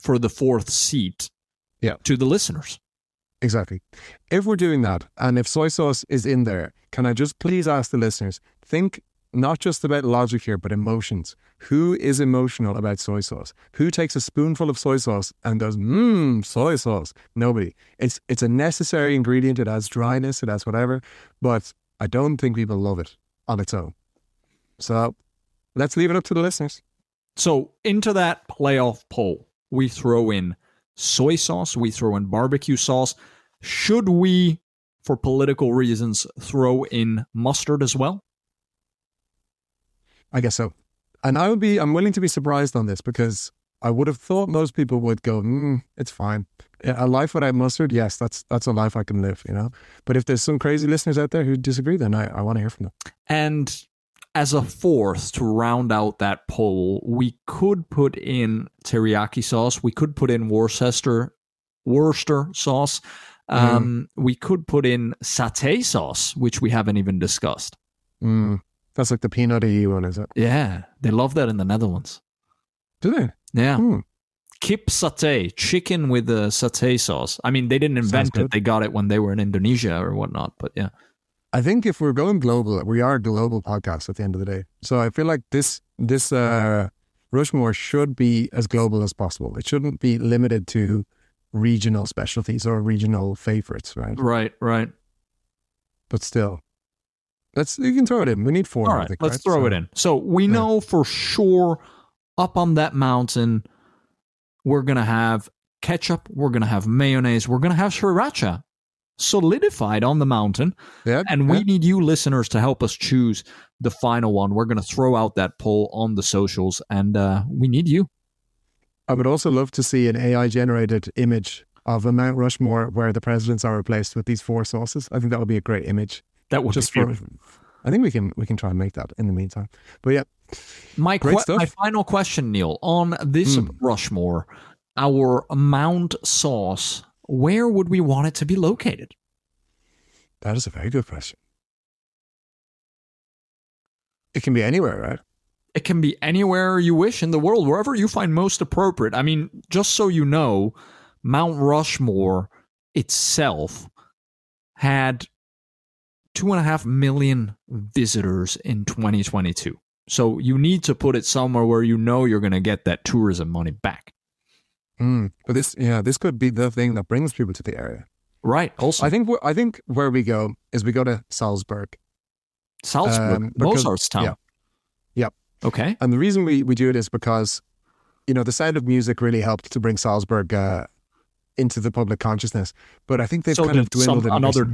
for the fourth seat Yeah. to the listeners. Exactly. If we're doing that, and if soy sauce is in there, can I just please ask the listeners think not just about logic here, but emotions. Who is emotional about soy sauce? Who takes a spoonful of soy sauce and goes, mmm, soy sauce? Nobody. It's it's a necessary ingredient. It has dryness. It has whatever, but I don't think people love it on its own. So let's leave it up to the listeners. So into that playoff poll, we throw in soy sauce, we throw in barbecue sauce. Should we for political reasons, throw in mustard as well? I guess so. And I would be, I'm willing to be surprised on this because I would have thought most people would go, mm, it's fine. A life without mustard, yes, that's that's a life I can live, you know. But if there's some crazy listeners out there who disagree, then I, I want to hear from them. And as a fourth to round out that poll, we could put in teriyaki sauce. We could put in Worcester Worcester sauce. Um, mm. We could put in satay sauce, which we haven't even discussed. Mm. That's like the peanutty one, is it? Yeah, they love that in the Netherlands. Do they? Yeah. Mm. Kip satay, chicken with a satay sauce. I mean, they didn't invent it; they got it when they were in Indonesia or whatnot. But yeah, I think if we're going global, we are a global podcast at the end of the day. So I feel like this this uh, Rushmore should be as global as possible. It shouldn't be limited to regional specialties or regional favorites, right? Right, right. But still, let's you can throw it in. We need four. All right, think, let's right? throw so, it in. So we know for sure up on that mountain, we're gonna have ketchup, we're gonna have mayonnaise, we're gonna have sriracha solidified on the mountain. Yeah, and we yeah. need you listeners to help us choose the final one. We're gonna throw out that poll on the socials, and uh, we need you. I would also love to see an AI generated image of a Mount Rushmore where the presidents are replaced with these four sauces. I think that would be a great image. That would just for. I think we can we can try and make that in the meantime. But yeah, my que- my final question, Neil, on this mm. Rushmore, our Mount sauce, where would we want it to be located? That is a very good question. It can be anywhere, right? It can be anywhere you wish in the world, wherever you find most appropriate. I mean, just so you know, Mount Rushmore itself had two and a half million visitors in 2022. So you need to put it somewhere where you know you're going to get that tourism money back. Mm, but this, yeah, this could be the thing that brings people to the area. Right. Also, I think I think where we go is we go to Salzburg. Salzburg, um, because, Mozart's town. Yeah, Okay. And the reason we, we do it is because, you know, the sound of music really helped to bring Salzburg uh, into the public consciousness. But I think they've so kind of dwindled some, another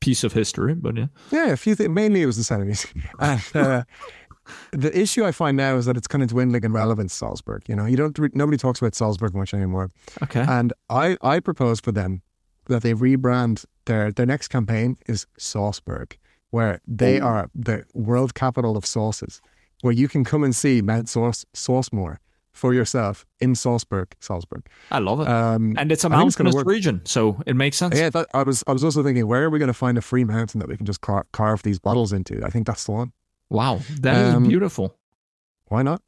piece of history, but yeah. Yeah, a few things. Mainly it was the sound of music. and, uh, the issue I find now is that it's kind of dwindling in relevance. Salzburg, you know, you don't nobody talks about Salzburg much anymore. Okay. And I I propose for them that they rebrand their their next campaign is Salzburg, where they Ooh. are the world capital of sauces where you can come and see Mount Source, Saucemore for yourself in Salzburg, Salzburg. I love it, um, and it's a mountainous it's region, so it makes sense. Yeah, that, I was I was also thinking, where are we going to find a free mountain that we can just car- carve these bottles into? I think that's the one. Wow, that um, is beautiful. Why not?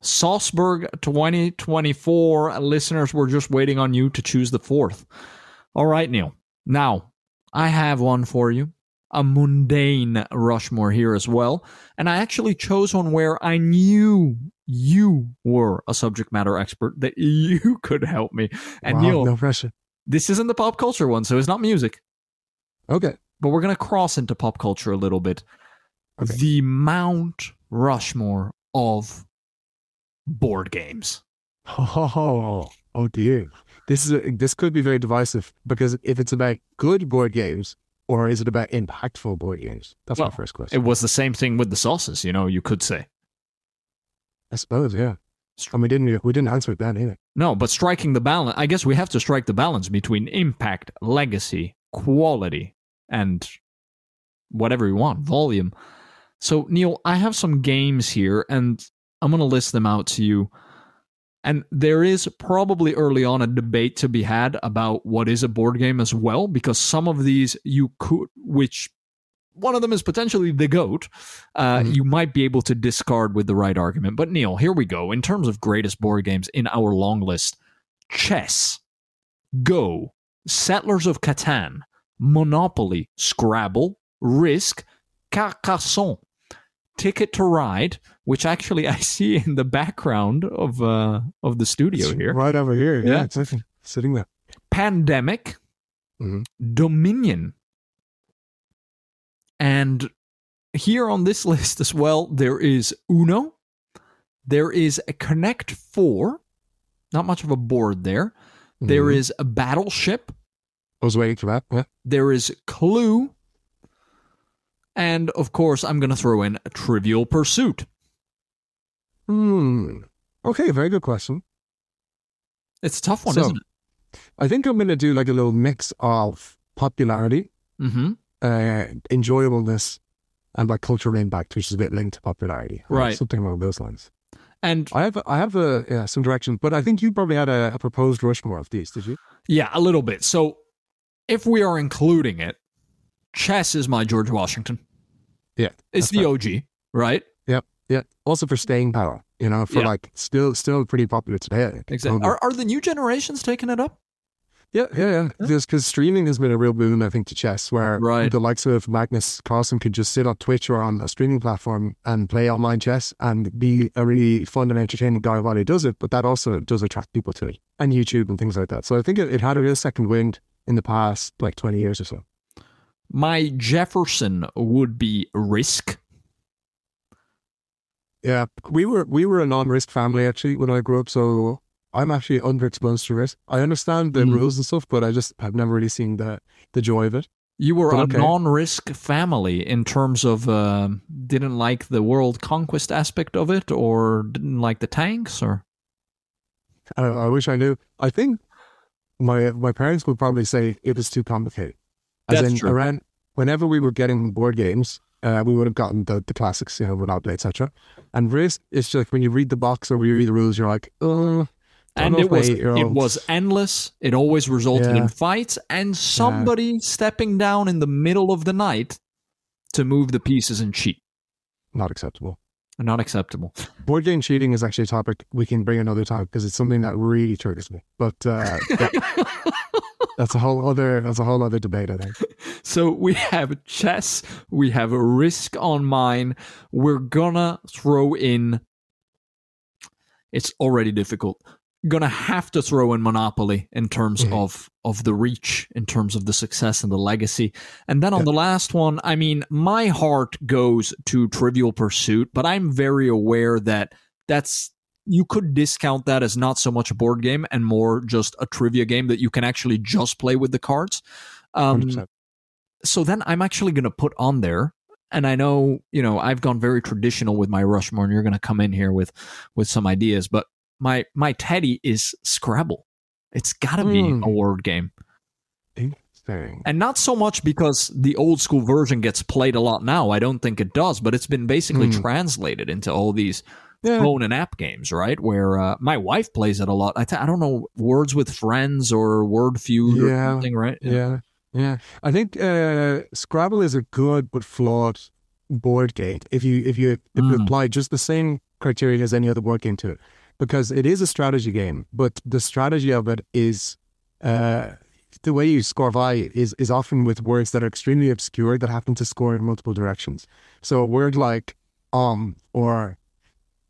Salzburg 2024 listeners, we're just waiting on you to choose the fourth. All right, Neil. Now, I have one for you a mundane Rushmore here as well. And I actually chose one where I knew you were a subject matter expert, that you could help me. And wow, Neil, no pressure. This isn't the pop culture one, so it's not music. Okay. But we're going to cross into pop culture a little bit. Okay. The Mount Rushmore of board games. Oh, oh dear. This is a, this could be very divisive because if it's about good board games, or is it about impactful board games? That's well, my first question. It was the same thing with the sauces, you know, you could say. I suppose, yeah. And we didn't we didn't answer it then either. No, but striking the balance I guess we have to strike the balance between impact, legacy, quality, and whatever you want, volume. So Neil, I have some games here and I'm gonna list them out to you. And there is probably early on a debate to be had about what is a board game as well, because some of these you could, which one of them is potentially the goat, uh, mm-hmm. you might be able to discard with the right argument. But Neil, here we go. In terms of greatest board games in our long list, chess, Go, Settlers of Catan, Monopoly, Scrabble, Risk, Carcassonne, Ticket to Ride, which actually I see in the background of uh, of the studio it's here, right over here. Yeah, yeah it's sitting there. Pandemic, mm-hmm. Dominion, and here on this list as well, there is Uno. There is a Connect Four, not much of a board there. Mm-hmm. there is a Battleship. I was waiting for that. Yeah. There is Clue. And of course, I'm going to throw in Trivial Pursuit. Hmm. Okay, very good question. It's a tough one, So- isn't it? I think I'm going to do like a little mix of popularity, Mm-hmm. uh, enjoyableness, and like cultural impact, which is a bit linked to popularity. Uh, Right. Something along those lines. And I have, I have a yeah, some direction, but I think you probably had a, a proposed Rushmore of these, did you? yeah, a little bit. So if we are including it, chess is my George Washington. Yeah, It's the right. OG, right? Yeah. Also for staying power, you know, for Yeah. like still, still pretty popular today. Exactly. Um, are, are the new generations taking it up? Yeah, yeah, yeah. Just because streaming has been a real boon, I think, to chess, where Right. the likes of Magnus Carlsen could just sit on Twitch or on a streaming platform and play online chess and be a really fun and entertaining guy while he does it. But that also does attract people to it and YouTube and things like that. So I think it, it had a real second wind in the past like 20 years or so. My Jefferson would be Risk. Yeah, we were we were a non-risk family actually when I grew up, so I'm actually underexposed to risk. I understand the Mm. rules and stuff, but I just have never really seen the the joy of it. You were But a okay. non-risk family in terms of um didn't like the world conquest aspect of it, or didn't like the tanks, or I, I wish I knew. I think my my parents would probably say it was too complicated. As That's in, true. around whenever we were getting board games, uh, we would have gotten the, the classics, you know, Monopoly, etc. And risk is just when you read the box or you read the rules, you're like, oh. and it was it was endless. It always resulted Yeah. in fights and somebody stepping down in the middle of the night to move the pieces and cheat. not acceptable. Not acceptable. Board game cheating is actually a topic we can bring another time because it's something that really triggers me. But uh, that- that's a whole other that's a whole other debate. I think. So we have chess, we have a risk on mine. We're gonna throw in. It's already difficult. Gonna have to throw in Monopoly in terms Mhm. of of the reach, in terms of the success and the legacy. And then on Yeah. the last one, I mean, my heart goes to Trivial Pursuit, but I'm very aware that that's you could discount that as not so much a board game and more just a trivia game that you can actually just play with the cards. Um, so then I'm actually going to put on there, and I know you know I've gone very traditional with my Rushmore, and you're going to come in here with with some ideas, but my my Teddy is Scrabble. It's got to be Mm. a word game, Interesting. and not so much because the old school version gets played a lot now. I don't think it does, but it's been basically Mm. translated into all these Yeah. phone and app games, right? Where uh, my wife plays it a lot. I I don't know words with friends or Wordfeud or something, right? Yeah, yeah. I think uh, Scrabble is a good but flawed board game. If you if you if you Mm. apply just the same criteria as any other board game to it, because it is a strategy game, but the strategy of it is uh, the way you score by is is often with words that are extremely obscure that happen to score in multiple directions. So a word like um or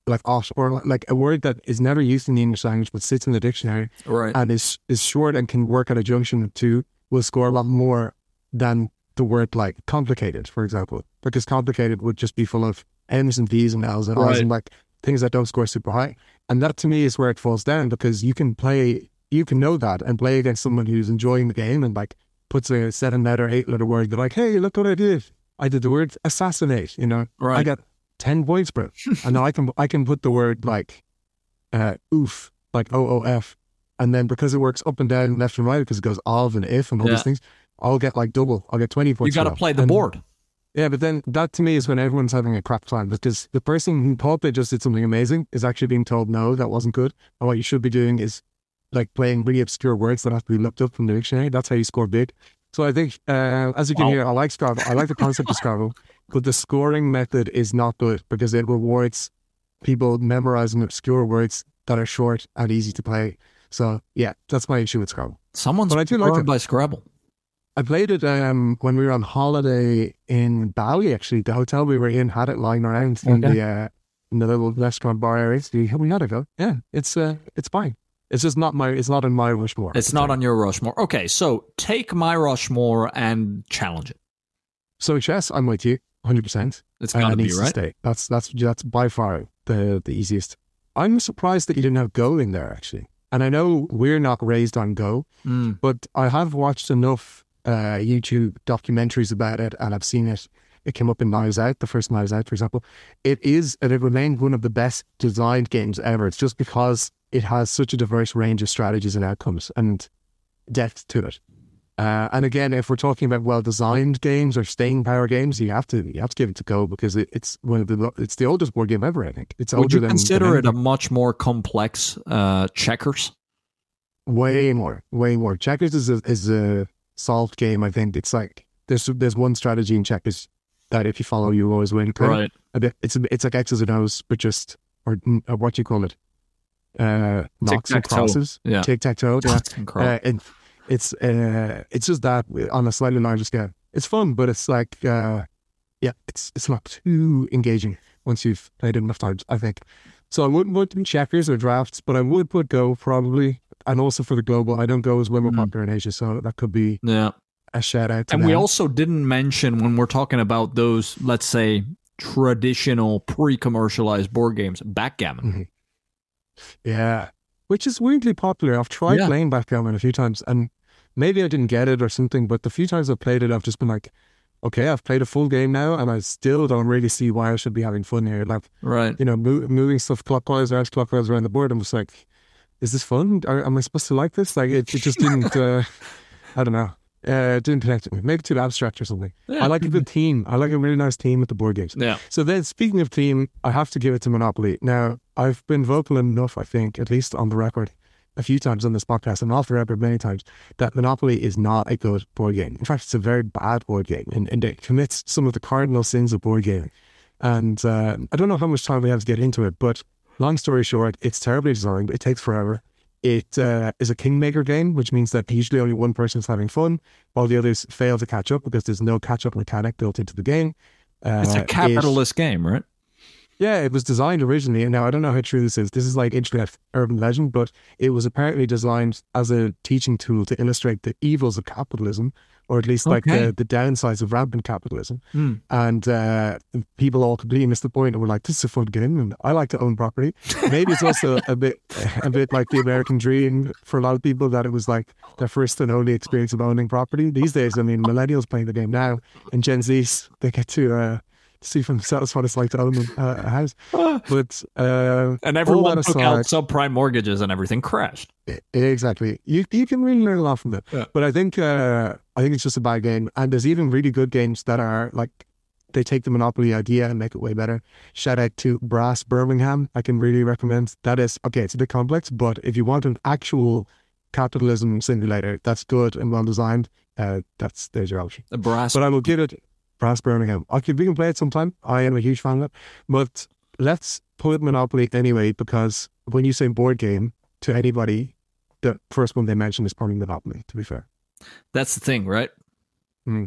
like ot or like a word that is never used in the English language but sits in the dictionary Right. and is is short and can work at a junction of two will score a lot more than the word like complicated, for example. Because complicated would just be full of M's and V's and L's and I's Right. and like things that don't score super high. And that to me is where it falls down because you can play you can know that and play against someone who's enjoying the game and like puts a seven letter, eight letter word, they're like, Hey, look what I did. I did the word assassinate, you know. Right. I got ten points, bro. and now I can I can put the word like uh oof, like O O F. And then because it works up and down, left and right, because it goes of and if and all Yeah. these things, I'll get like double. I'll get twenty points. You got to play the And- board. Yeah, but then that to me is when everyone's having a crap time because the person who thought they just did something amazing is actually being told no, that wasn't good. And what you should be doing is like playing really obscure words that have to be looked up from the dictionary. That's how you score big. So I think, uh, as you can Wow. hear, I like Scrabble. I like the concept of Scrabble, but the scoring method is not good because it rewards people memorizing obscure words that are short and easy to play. So yeah, that's my issue with Scrabble. Someone's But I do like it. by Scrabble. I played it um, when we were on holiday in Bali. Actually, the hotel we were in had it lying around in the uh, in the little restaurant bar area. So we we had it go. Yeah, it's uh, it's fine. It's just not my. It's not in my Rushmore. It's not on your Rushmore. Okay, so take my Rushmore and challenge it. So chess, I'm with you, hundred percent. It's got to it be right. stay. That's that's that's by far the the easiest. I'm surprised that you didn't have Go in there actually, And I know we're not raised on Go, Mm. but I have watched enough uh, YouTube documentaries about it, and I've seen it. It came up in Knives Out, the first Knives Out, for example. It is, and it remained one of the best designed games ever. It's just because it has such a diverse range of strategies and outcomes and depth to it. Uh, and again, if we're talking about well-designed games or staying power games, you have to you have to give it to Go because it, it's one of the it's the oldest board game ever. I think it's Would older you than consider than it a much more complex uh, checkers? Way more, way more. Checkers is a, is a solved game. I think it's like there's there's one strategy in checkers that if you follow, you always win. Right. A bit, it's it's like X's and O's, but just or, or what do you call it? Uh, noughts and crosses. Yeah. Tic tac toe. Yeah. Uh, and it's uh, it's just that on a slightly larger scale. It's fun, but it's like uh, yeah, it's it's not too engaging once you've played it enough times. I think. So I wouldn't put in checkers or drafts, but I would put Go probably, and also for the global. I don't Go as way more Mm. popular in Asia, so that could be yeah. a shout out. To And we also didn't mention when we're talking about those, let's say, traditional pre-commercialized board games, backgammon. Yeah, which is weirdly popular. I've tried Yeah. playing backgammon a few times, and maybe I didn't get it or something. But the few times I've played it, I've just been like, okay, I've played a full game now, and I still don't really see why I should be having fun here. Like, Right. you know, mo- moving stuff clockwise or anti-clockwise around the board. I'm just like, is this fun? Are, am I supposed to like this? Like, it, it just didn't. uh, I don't know. Uh, it didn't connect with me. Maybe too abstract or something. Yeah. I like a good team. I like a really nice team with the board games. Yeah. So then, speaking of team, I have to give it to Monopoly. Now, I've been vocal enough, I think, at least on the record, a few times on this podcast, and off the record many times, that Monopoly is not a good board game. In fact, it's a very bad board game, and, and it commits some of the cardinal sins of board gaming. And uh, I don't know how much time we have to get into it, but long story short, it's terribly designed. It takes forever. It uh, is a kingmaker game, which means that usually only one person is having fun, while the others fail to catch up because there's no catch up mechanic built into the game. Uh, It's a it- capitalist game, right? Yeah, it was designed originally, and now I don't know how true this is. This is like internet urban legend, but it was apparently designed as a teaching tool to illustrate the evils of capitalism, or at least like Okay. the, the downsides of rampant capitalism. Hmm. And uh, people all completely missed the point and were like, "This is a fun game, and I like to own property." Maybe it's also a bit, a bit like the American dream for a lot of people that it was like their first and only experience of owning property. These days, I mean, millennials playing the game now, and Gen Zs they get to. Uh, See for themselves what it's like to own a, house, but uh, And everyone took out subprime mortgages and everything crashed. Exactly. You you can really learn a lot from that. Yeah. But I think uh, I think it's just a bad game. And there's even really good games that are like they take the Monopoly idea and make it way better. Shout out to Brass Birmingham. I can really recommend. That is okay. It's a bit complex, but if you want an actual capitalism simulator that's good and well designed, uh, that's there's your option. The brass. But I will give it Brass Birmingham. I could we can play it sometime. I am a huge fan of it. But let's put Monopoly anyway, because when you say board game to anybody, the first one they mention is probably Monopoly, to be fair. That's the thing, right? Hmm.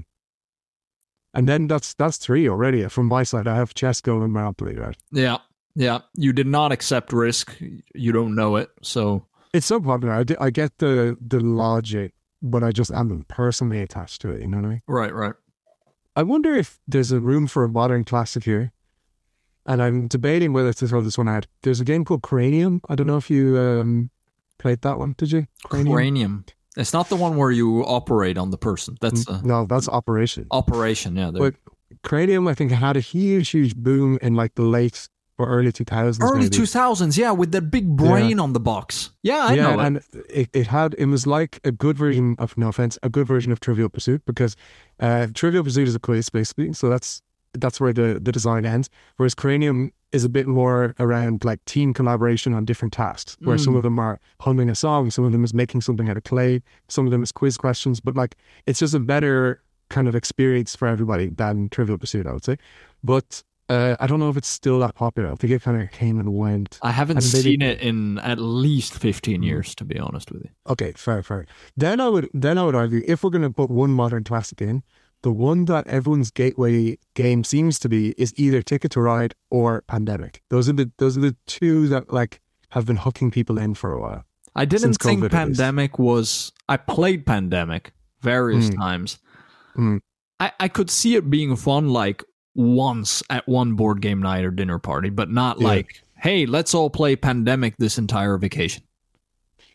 And then that's that's three already. From my side, I have chess, Go, and Monopoly, right? Yeah. Yeah. You did not accept risk. You don't know it. So It's so popular. I, I get the the logic, but I just am personally attached to it. You know what I mean? right, right. I wonder if there's a room for a modern classic here. And I'm debating whether to throw this one out. There's a game called Cranium. I don't know if you um, played that one, did you? Cranium. It's not the one where you operate on the person. That's uh, No, that's Operation. operation. Yeah. But Cranium, I think, had a huge, huge boom in like the late or early 2000s. Early maybe. two thousands, yeah, with that big brain on the box. Yeah, I yeah, know it. and it, it had it was like a good version of no offense, a good version of Trivial Pursuit because uh, Trivial Pursuit is a quiz basically, so that's that's where the the design ends. Whereas Cranium is a bit more around like team collaboration on different tasks, where some Mm. of them are humming a song, some of them is making something out of clay, some of them is quiz questions, but like it's just a better kind of experience for everybody than Trivial Pursuit, I would say. But uh, I don't know if it's still that popular. I think it kind of came and went. I haven't and maybe- seen it in at least fifteen years, to be honest with you. Okay, fair, fair. Then I would then I would argue if we're going to put one modern classic in, the one that everyone's gateway game seems to be is either Ticket to Ride or Pandemic. Those are the those are the two that like have been hooking people in for a while. I didn't think COVID, pandemic was. I played pandemic various Mm. times. Mm. I I could see it being fun like once at one board game night or dinner party, but not Yeah. like, hey, let's all play pandemic this entire vacation.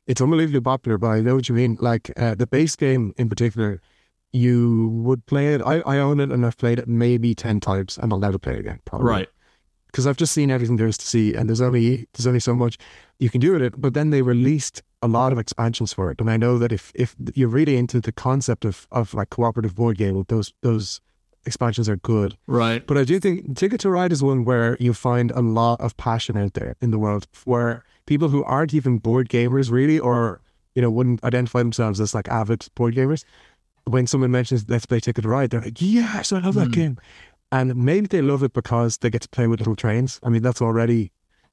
it's unbelievably popular, but I know what you mean. Like uh, the base game in particular, you would play it. I, I own it and I've played it maybe 10 times and I'll never play it again, probably. Right. Because I've just seen everything there is to see and there's only there's only so much you can do with it. But then they released a lot of expansions for it. And I know that if, if you're really into the concept of, of like cooperative board game, those those expansions are good. Right. But I do think Ticket to Ride is one where you find a lot of passion out there in the world where people who aren't even board gamers really or, you know, wouldn't identify themselves as like avid board gamers, when someone mentions let's play Ticket to Ride, they're like, Yes, I love that Mm. game. And maybe they love it because they get to play with little trains. I mean, that's already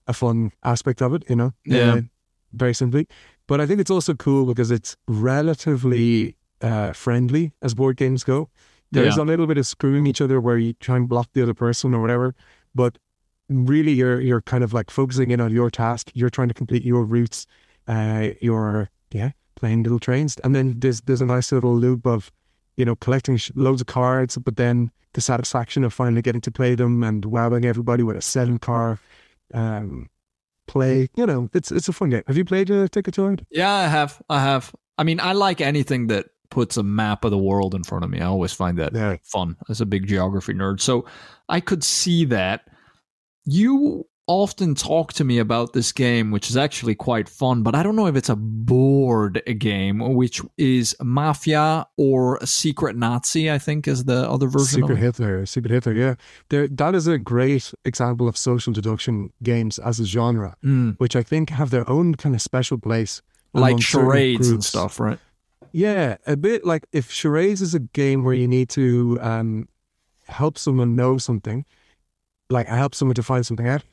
a fun aspect of it, you know? Yeah. Uh, very simply. But I think it's also cool because it's relatively uh, friendly as board games go. There's Yeah. a little bit of screwing each other where you try and block the other person or whatever, but really you're you're kind of like focusing in on your task. You're trying to complete your routes. Uh, you're yeah playing little trains, and then there's there's a nice little loop of you know collecting sh- loads of cards, but then the satisfaction of finally getting to play them and wowing everybody with a seven car um, play. You know, it's it's a fun game. Have you played uh, Ticket to Ride? Yeah, I have. I have. I mean, I like anything that puts a map of the world in front of me. I always find that Yeah. fun as a big geography nerd. So I could see that. You often talk to me about this game, which is actually quite fun, but I don't know if it's a board game, which is Mafia or Secret Nazi, I think is the other version Secret. Hitler, Secret Hitler, yeah. There, that is a great example of social deduction games as a genre, Mm, which I think have their own kind of special place. like charades and stuff, right? Yeah, a bit like if charades is a game where you need to um, help someone know something, like help someone to find something out.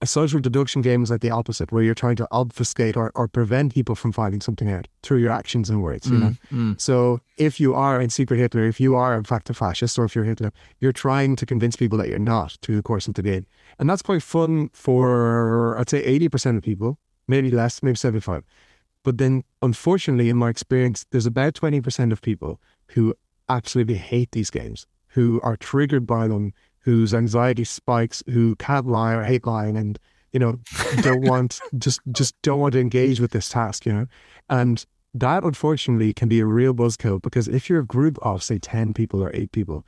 A social deduction game is like the opposite, where you're trying to obfuscate or, or prevent people from finding something out through your actions and words. You know, Mm, mm. so if you are in secret Hitler, if you are in fact a fascist, or if you're Hitler, you're trying to convince people that you're not through the course of the game, and that's quite fun for I'd say eighty percent of people, maybe less, maybe seventy-five. But then, unfortunately, in my experience, there's about twenty percent of people who absolutely hate these games, who are triggered by them, whose anxiety spikes, who can't lie or hate lying, and you know don't want just just don't want to engage with this task, you know, and that unfortunately can be a real buzzkill because if you're a group of say 10 people or 8 people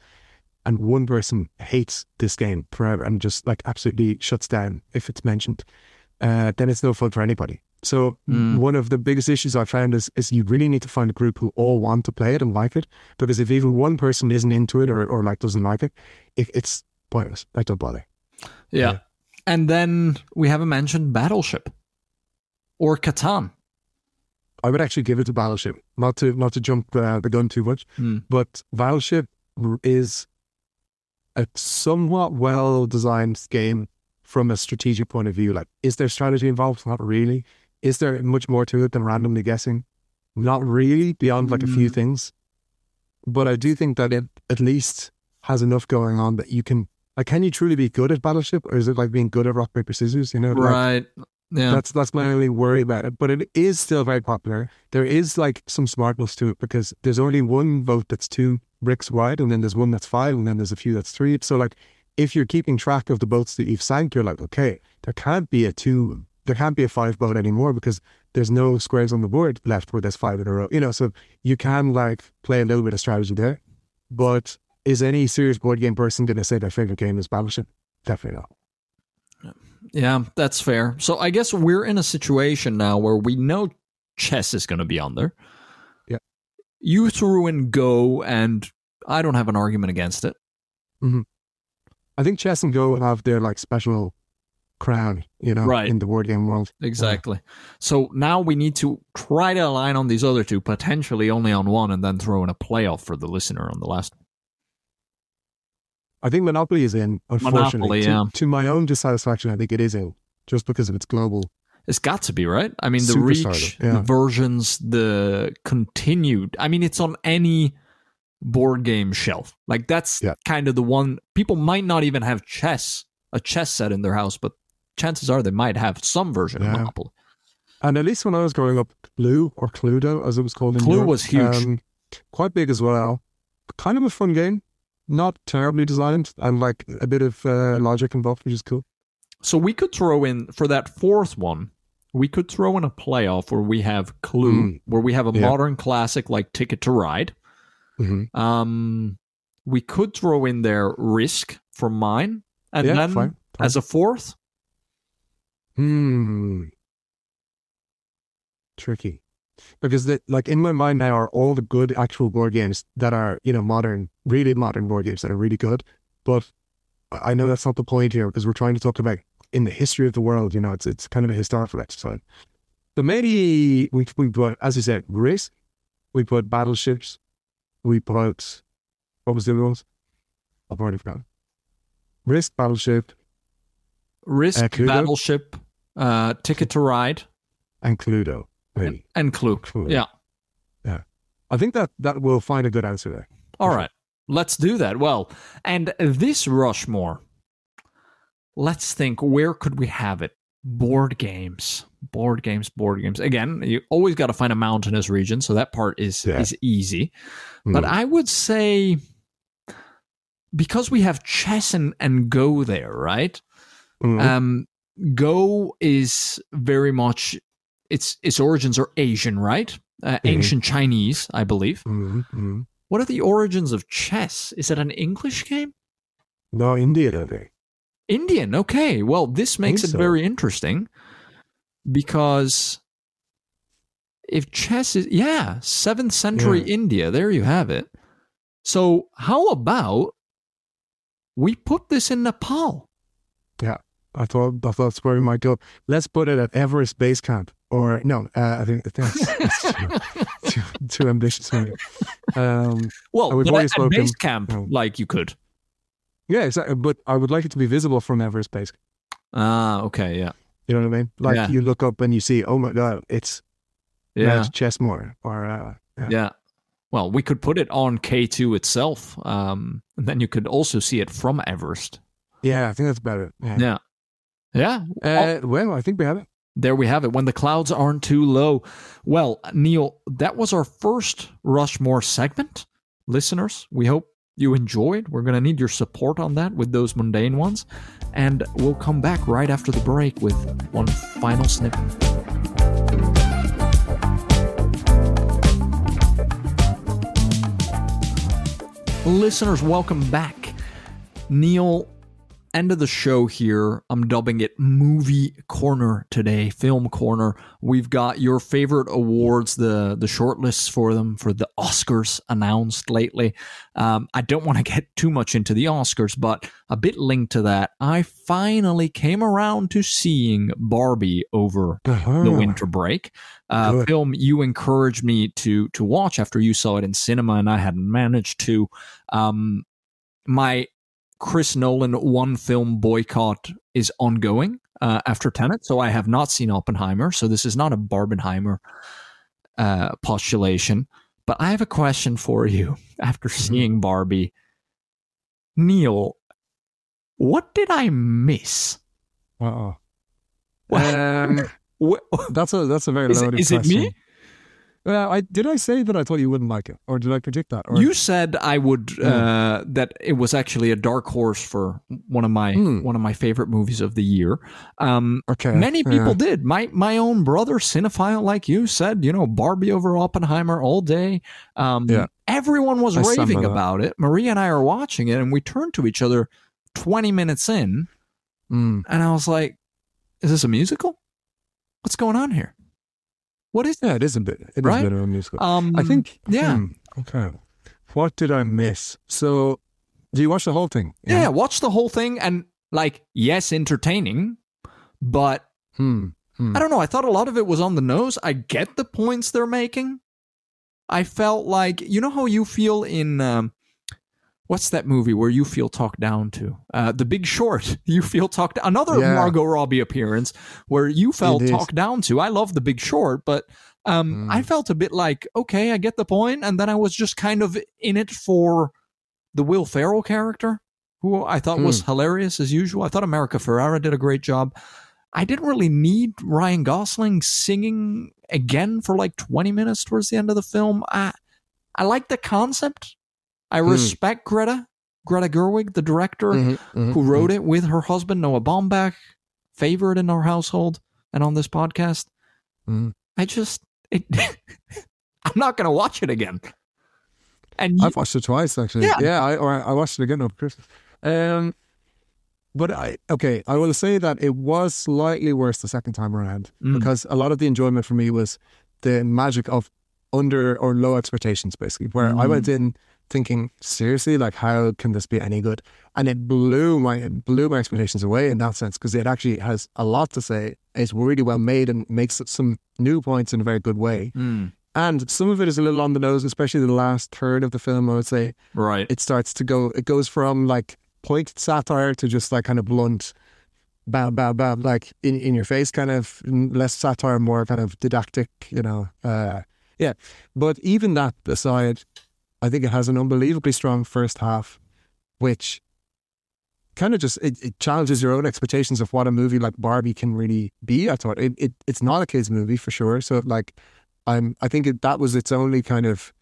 and one person hates this game forever and just like absolutely shuts down if it's mentioned uh, then it's no fun for anybody so Mm. one of the biggest issues i found is is you really need to find a group who all want to play it and like it because if even one person isn't into it or, or like doesn't like it, it it's pointless like don't bother Yeah. Yeah. And then we haven't mentioned Battleship or Catan. I would actually give it to Battleship, not to not to jump uh, the gun too much, Hmm. but Battleship is a somewhat well designed game from a strategic point of view. Like, is there strategy involved? Not really. Is there much more to it than randomly guessing? Not really, beyond like a few Mm. things. But I do think that it at least has enough going on that you can. Like, can you truly be good at Battleship, or is it like being good at rock paper scissors? You know, like, Right. Yeah. that's that's my only worry about it. But it is still very popular. There is like some smartness to it because there's only one vote that's two bricks wide, and then there's one that's five, and then there's a few that's three. So like, if you're keeping track of the votes that you've sank, you're like, okay, there can't be a two, there can't be a five vote anymore because there's no squares on the board left where there's five in a row. You know, so you can like play a little bit of strategy there. But is any serious board game person going to say their favorite game is Battleship? Definitely not. Yeah, that's fair. So I guess we're in a situation now where we know chess is going to be on there. Yeah. You threw in Go, and I don't have an argument against it. Mm-hmm. I think chess and Go have their like special crown, you know, Right. in the board game world. Exactly. So now we need to try to align on these other two, potentially only on one, and then throw in a playoff for the listener on the last. I think Monopoly is in, unfortunately. Monopoly, to, yeah. to my own dissatisfaction, I think it is in, just because of its global. It's got to be right. I mean, the Super reach, stardom, the versions, the continued. I mean, it's on any board game shelf. Like that's Yeah. kind of the one people might not even have chess, a chess set in their house, but chances are they might have some version Yeah. of Monopoly. And at least when I was growing up, Clue or Cluedo, as it was called in Clue Europe, was huge. um, quite big as well. Kind of a fun game, not terribly designed, and like a bit of uh, logic involved, which is cool. So we could throw in for that fourth one. we could throw in a playoff where we have Clue, Mm. where we have a Yeah. modern classic like Ticket to Ride. hmm Um, we could throw in there Risk for mine, and Yeah, then fine, fine. as a fourth, Hmm. Tricky. Because the, like in my mind now are all the good actual board games that are, you know, modern, really modern board games that are really good. But I know that's not the point here because we're trying to talk about in the history of the world, you know, it's it's kind of a historical exercise. So maybe we we put, as you said, risk, we put battleships, we put what was the other ones? I've already forgotten. Risk, battleship, Risk, Uh, Battleship, uh, Ticket to Ride, and Cluedo. Maybe. and Clue. Cluedo. Yeah. I think that that will find a good answer there. All right. Let's do that. Well, and this Rushmore, let's think where could we have it? Board games. Board games, board games. Again, you always got to find a mountainous region, so that part is Yeah. is easy. But Mm. I would say because we have chess and, and go there, right? Mhm. Um Go is very much its its origins are Asian, right? Uh, Ancient Chinese, I believe. Mhm, mhm. What are the origins of chess? Is it an English game? No, India, I think. Indian. Okay. Well, this makes it so. very interesting because if chess is yeah, 7th century Yeah. India, there you have it. So, how about we put this in Nepal? I thought I thought that's where we might go. Let's put it at Everest Base Camp. Or no, uh, I think that's, that's too, too, too ambitious for me. Um, Well, we've but already at, at spoken- base camp, Oh. like you could. yeah, exactly. But I would like it to be visible from Everest Base. Ah, okay, yeah, You know what I mean? Like Yeah. you look up and you see, oh my god, it's yeah, Mount Chessmore. Or uh, yeah. yeah. Well, we could put it on K two itself, um, and then you could also see it from Everest. yeah, I think that's better. Yeah. Yeah, yeah. Uh, well, I think we have it. There we have it. When the clouds aren't too low. Well, Neil, that was our first Rushmore segment. Listeners, we hope you enjoyed. We're going to need your support on that with those mundane ones. And we'll come back right after the break with one final snippet. Listeners, welcome back. Neil, end of the show here. I'm dubbing it Movie Corner today, Film Corner. We've got your favorite awards, the the shortlists for them for the Oscars announced lately. Um, I don't want to get too much into the Oscars, but a bit linked to that. I finally came around to seeing Barbie over Uh-huh. the winter break. Uh, film you encouraged me to to watch after you saw it in cinema, and I hadn't managed to. Um, my Chris Nolan one film boycott is ongoing uh, after Tenet, so I have not seen Oppenheimer. So this is not a Barbenheimer uh, postulation. But I have a question for you after seeing Barbie. Neil, what did I miss? Uh-oh. Um, that's a that's a very Is it- loaded is it me? Well, I did I say that I thought you wouldn't like it, or did I predict that? Or, You said I would uh, that it was actually a dark horse for one of my Hmm. one of my favorite movies of the year. Um, okay, many yeah. people did. My my own brother, cinephile like you, said you know Barbie over Oppenheimer all day. Um, Yeah. everyone was I raving about it. Maria and I are watching it, and we turned to each other twenty minutes in, Mm. and I was like, "Is this a musical? What's going on here? What is?" Yeah, it is a bit. It is Right? a bit of a musical. Um, I think. yeah. hmm, okay. What did I miss? So, do you watch the whole thing? yeah, watch the whole thing, and like, yes, entertaining, but Hmm. hmm. I don't know. I thought a lot of it was on the nose. I get the points they're making. I felt like you know how you feel in um, what's that movie where you feel talked down to? Uh, the Big Short. You feel talked. Another Yeah. Margot Robbie appearance where you felt talked down to. I love The Big Short, but um, Mm. I felt a bit like okay, I get the point, and then I was just kind of in it for the Will Ferrell character, who I thought was hilarious as usual. I thought America Ferrera did a great job. I didn't really need Ryan Gosling singing again for like 20 minutes towards the end of the film. I I like the concept. I Hmm. respect Greta, Greta Gerwig, the director Mhm, mhm, who wrote it with her husband Noah Baumbach, favorite in our household. and on this podcast, Mm. I just it, I'm not gonna watch it again. And you, I've watched it twice actually. Yeah. Yeah, I or I watched it again over Christmas. Um, but I okay, I will say that it was slightly worse the second time around Mm. because a lot of the enjoyment for me was the magic of under or low expectations, basically. Where I Mm. went in thinking seriously, like how can this be any good? And it blew my it blew my expectations away in that sense because it actually has a lot to say. It's really well made and makes some new points in a very good way. Mm, And some of it is a little on the nose, especially the last third of the film. I would say right. it starts to go. It goes from like pointed satire to just like kind of blunt, bam, bam, bam, like in in your face, kind of less satire, more kind of didactic. You know, uh, yeah. But even that aside, I think it has an unbelievably strong first half, which kind of just it, it challenges your own expectations of what a movie like Barbie can really be. I thought it, it it's not a kids movie for sure. So like, I'm I think it, that was its only kind of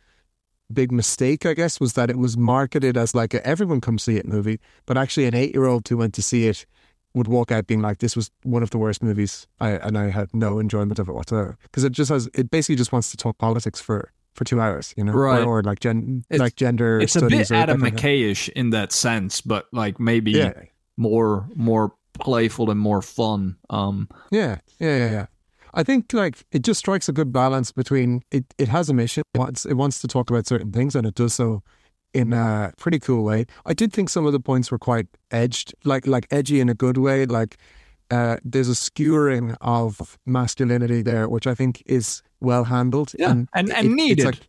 big mistake, I guess, was that it was marketed as like a everyone come see it movie, but actually an eight year old who went to see it would walk out being like, this was one of the worst movies, I, and I had no enjoyment of it whatsoever because it just has it basically just wants to talk politics for for two hours, you know, Right. or, or like gen It's- like gender. It's a bit studies or that Adam McKay-ish in that sense, but like maybe Yeah, more more playful and more fun. Um, yeah, yeah, yeah, yeah. I think like it just strikes a good balance between it. It has a mission. It wants, it wants to talk about certain things, and it does so in a pretty cool way. I did think some of the points were quite edged, like like edgy in a good way. Like uh, there's a skewering of masculinity there, which I think is well handled. Yeah, and- and it's needed. like-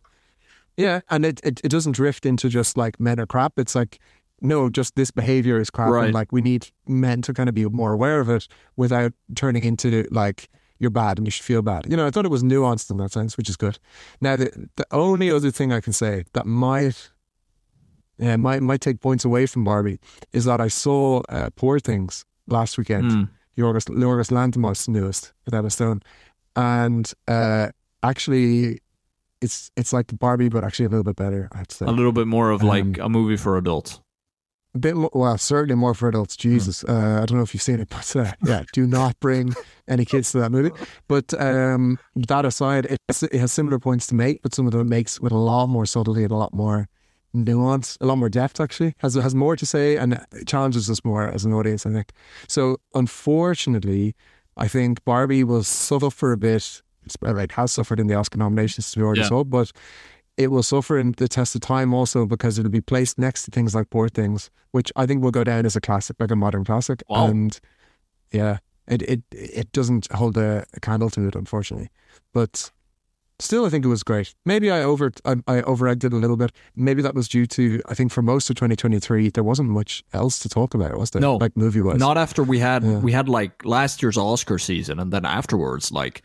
yeah, and it, it it doesn't drift into just like men are crap. It's like no, just this behavior is crap, Right. and like we need men to kind of be more aware of it without turning into like you're bad and you should feel bad. You know, I thought it was nuanced in that sense, which is good. Now, the the only other thing I can say that might yeah might might take points away from Barbie is that I saw uh, Poor Things last weekend. mm, Yorgos Yorgos Lanthimos' newest with Emma Stone, and uh, actually, it's it's like Barbie, but actually a little bit better. I have to say a little bit more of like Um, a movie for adults. a bit more, well, certainly more for adults. Jesus, uh, I don't know if you've seen it, but uh, yeah, do not bring any kids to that movie. But um, that aside, it, it has similar points to make, but some of them it makes with a lot more subtlety and a lot more nuance, a lot more depth. Actually, has has more to say and challenges us more as an audience. I think so. Unfortunately, I think Barbie will suffer for a bit. It's, Like has suffered in the Oscar nominations, as we already Yeah. saw, but it will suffer in the test of time also because it'll be placed next to things like Poor Things, which I think will go down as a classic, like a modern classic. Wow. And yeah, it it it doesn't hold a, a candle to it, unfortunately. But still, I think it was great. Maybe I over I, I over it a little bit. Maybe that was due to I think for most of 2023 there wasn't much else to talk about, was there? No. like movie wise. Not after we had Yeah. we had like last year's Oscar season, and then afterwards, like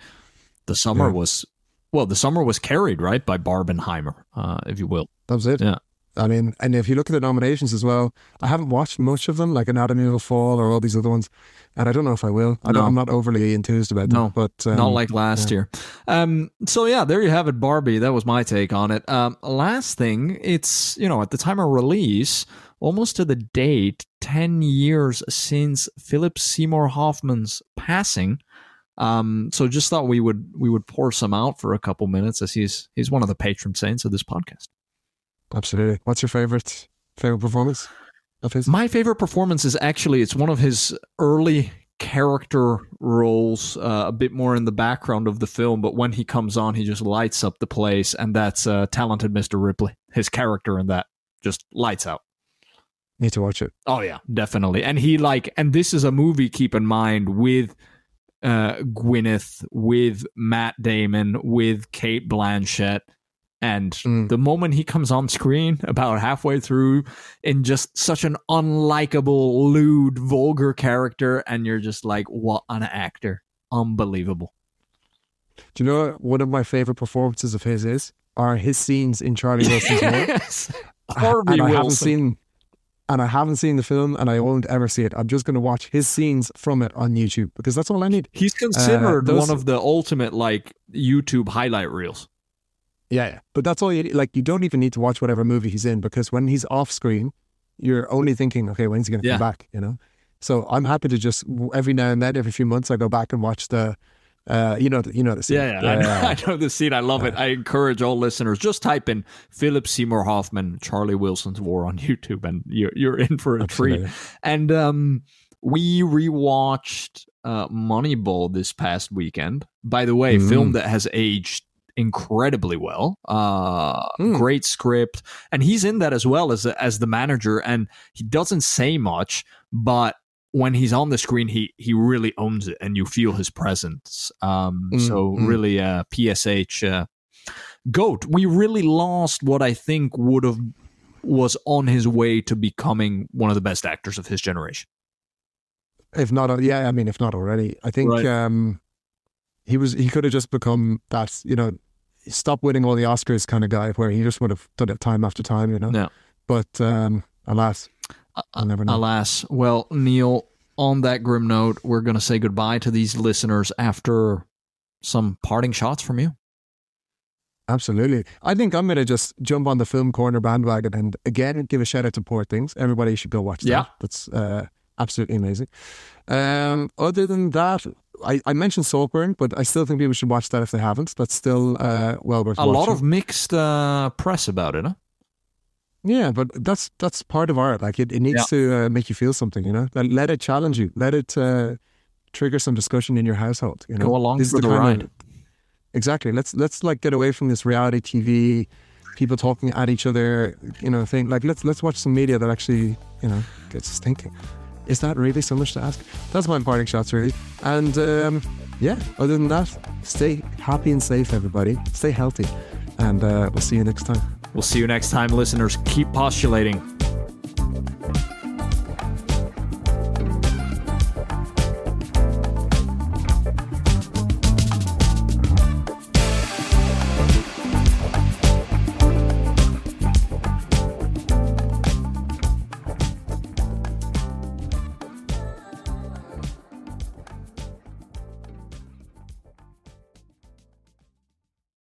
the summer Yeah. was well, the summer was carried right by Barbenheimer, uh, if you will. That was it. Yeah. I mean, and if you look at the nominations as well, I haven't watched much of them, like Anatomy of a Fall or all these other ones, and I don't know if I will. I No. I'm not overly enthused about them, No. but um, Not like last year. Um, so yeah, there you have it, Barbie. That was my take on it. Um, last thing, it's you know at the time of release, almost to the date, ten years since Philip Seymour Hoffman's passing. Um, so just thought we would we would pour some out for a couple minutes as he's he's one of the patron saints of this podcast. Absolutely. What's your favorite favorite performance of his? My favorite performance is actually it's one of his early character roles, uh, a bit more in the background of the film, but when he comes on, he just lights up the place, and that's uh, talented Mr. Ripley. His character in that just lights out. Need to watch it. Oh yeah, definitely. And he like, and this is a movie. Keep in mind with uh, Gwyneth, with Matt Damon, with Cate Blanchett, and Mm. the moment he comes on screen, about halfway through, in just such an unlikable, lewd, vulgar character, and you're just like, what an actor! Unbelievable. Do you know what one of my favorite performances of his is? Are his scenes in Charlie Wilson's War. yes. Harvey and I haven't seen, and I haven't seen the film, and I won't ever see it. I'm just going to watch his scenes from it on YouTube because that's all I need. He's considered those- one of the ultimate like YouTube highlight reels. Yeah, yeah. But that's all you. Like, you don't even need to watch whatever movie he's in because when he's off screen, you're only thinking, okay, when's he going to Yeah. come back? You know. So I'm happy to just every now and then, every few months, I go back and watch the. Uh, you know, the, you know the scene. Yeah, yeah, I, know, I know the scene. I love it. I encourage all listeners just type in Philip Seymour Hoffman, Charlie Wilson's War on YouTube, and you're you're in for a Absolutely. treat. And um, we rewatched uh, Moneyball this past weekend. By the way, mm. film that has aged incredibly well. Uh, mm. Great script, and he's in that as well as as the manager. And he doesn't say much, but when he's on the screen, he he really owns it, and you feel his presence. Um, mm, so mm. really, uh, PSH uh, goat. We really lost what I think would have was on his way to becoming one of the best actors of his generation. If not, yeah, I mean, if not already, I think right. um, he was. He could have just become that. You know, stop winning all the Oscars kind of guy, where he just would have done it time after time. You know. Yeah. But um, alas, I'll never know. Alas. Well, Neil, on that grim note, we're going to say goodbye to these listeners after some parting shots from you. Absolutely. I think I'm going to just jump on the film corner bandwagon and again give a shout out to Poor Things. Everybody should go watch that. Yeah. That's uh, absolutely amazing. Um, other than that, I, I mentioned Saltburn, but I still think people should watch that if they haven't. That's still uh, well worth a watching. lot of mixed uh, press about it, huh? Yeah, but that's that's part of art. Like it, it needs yeah. to uh, make you feel something, you know. Let it challenge you. Let it uh, trigger some discussion in your household. You know, go along this for the, the ride. Of, exactly. Let's let's like get away from this reality TV, people talking at each other. You know, thing. Like let's let's watch some media that actually you know gets us thinking. Is that really so much to ask? That's my parting shots, really. And um, yeah, other than that, stay happy and safe, everybody. Stay healthy, and uh, we'll see you next time. We'll see you next time, listeners. Keep postulating.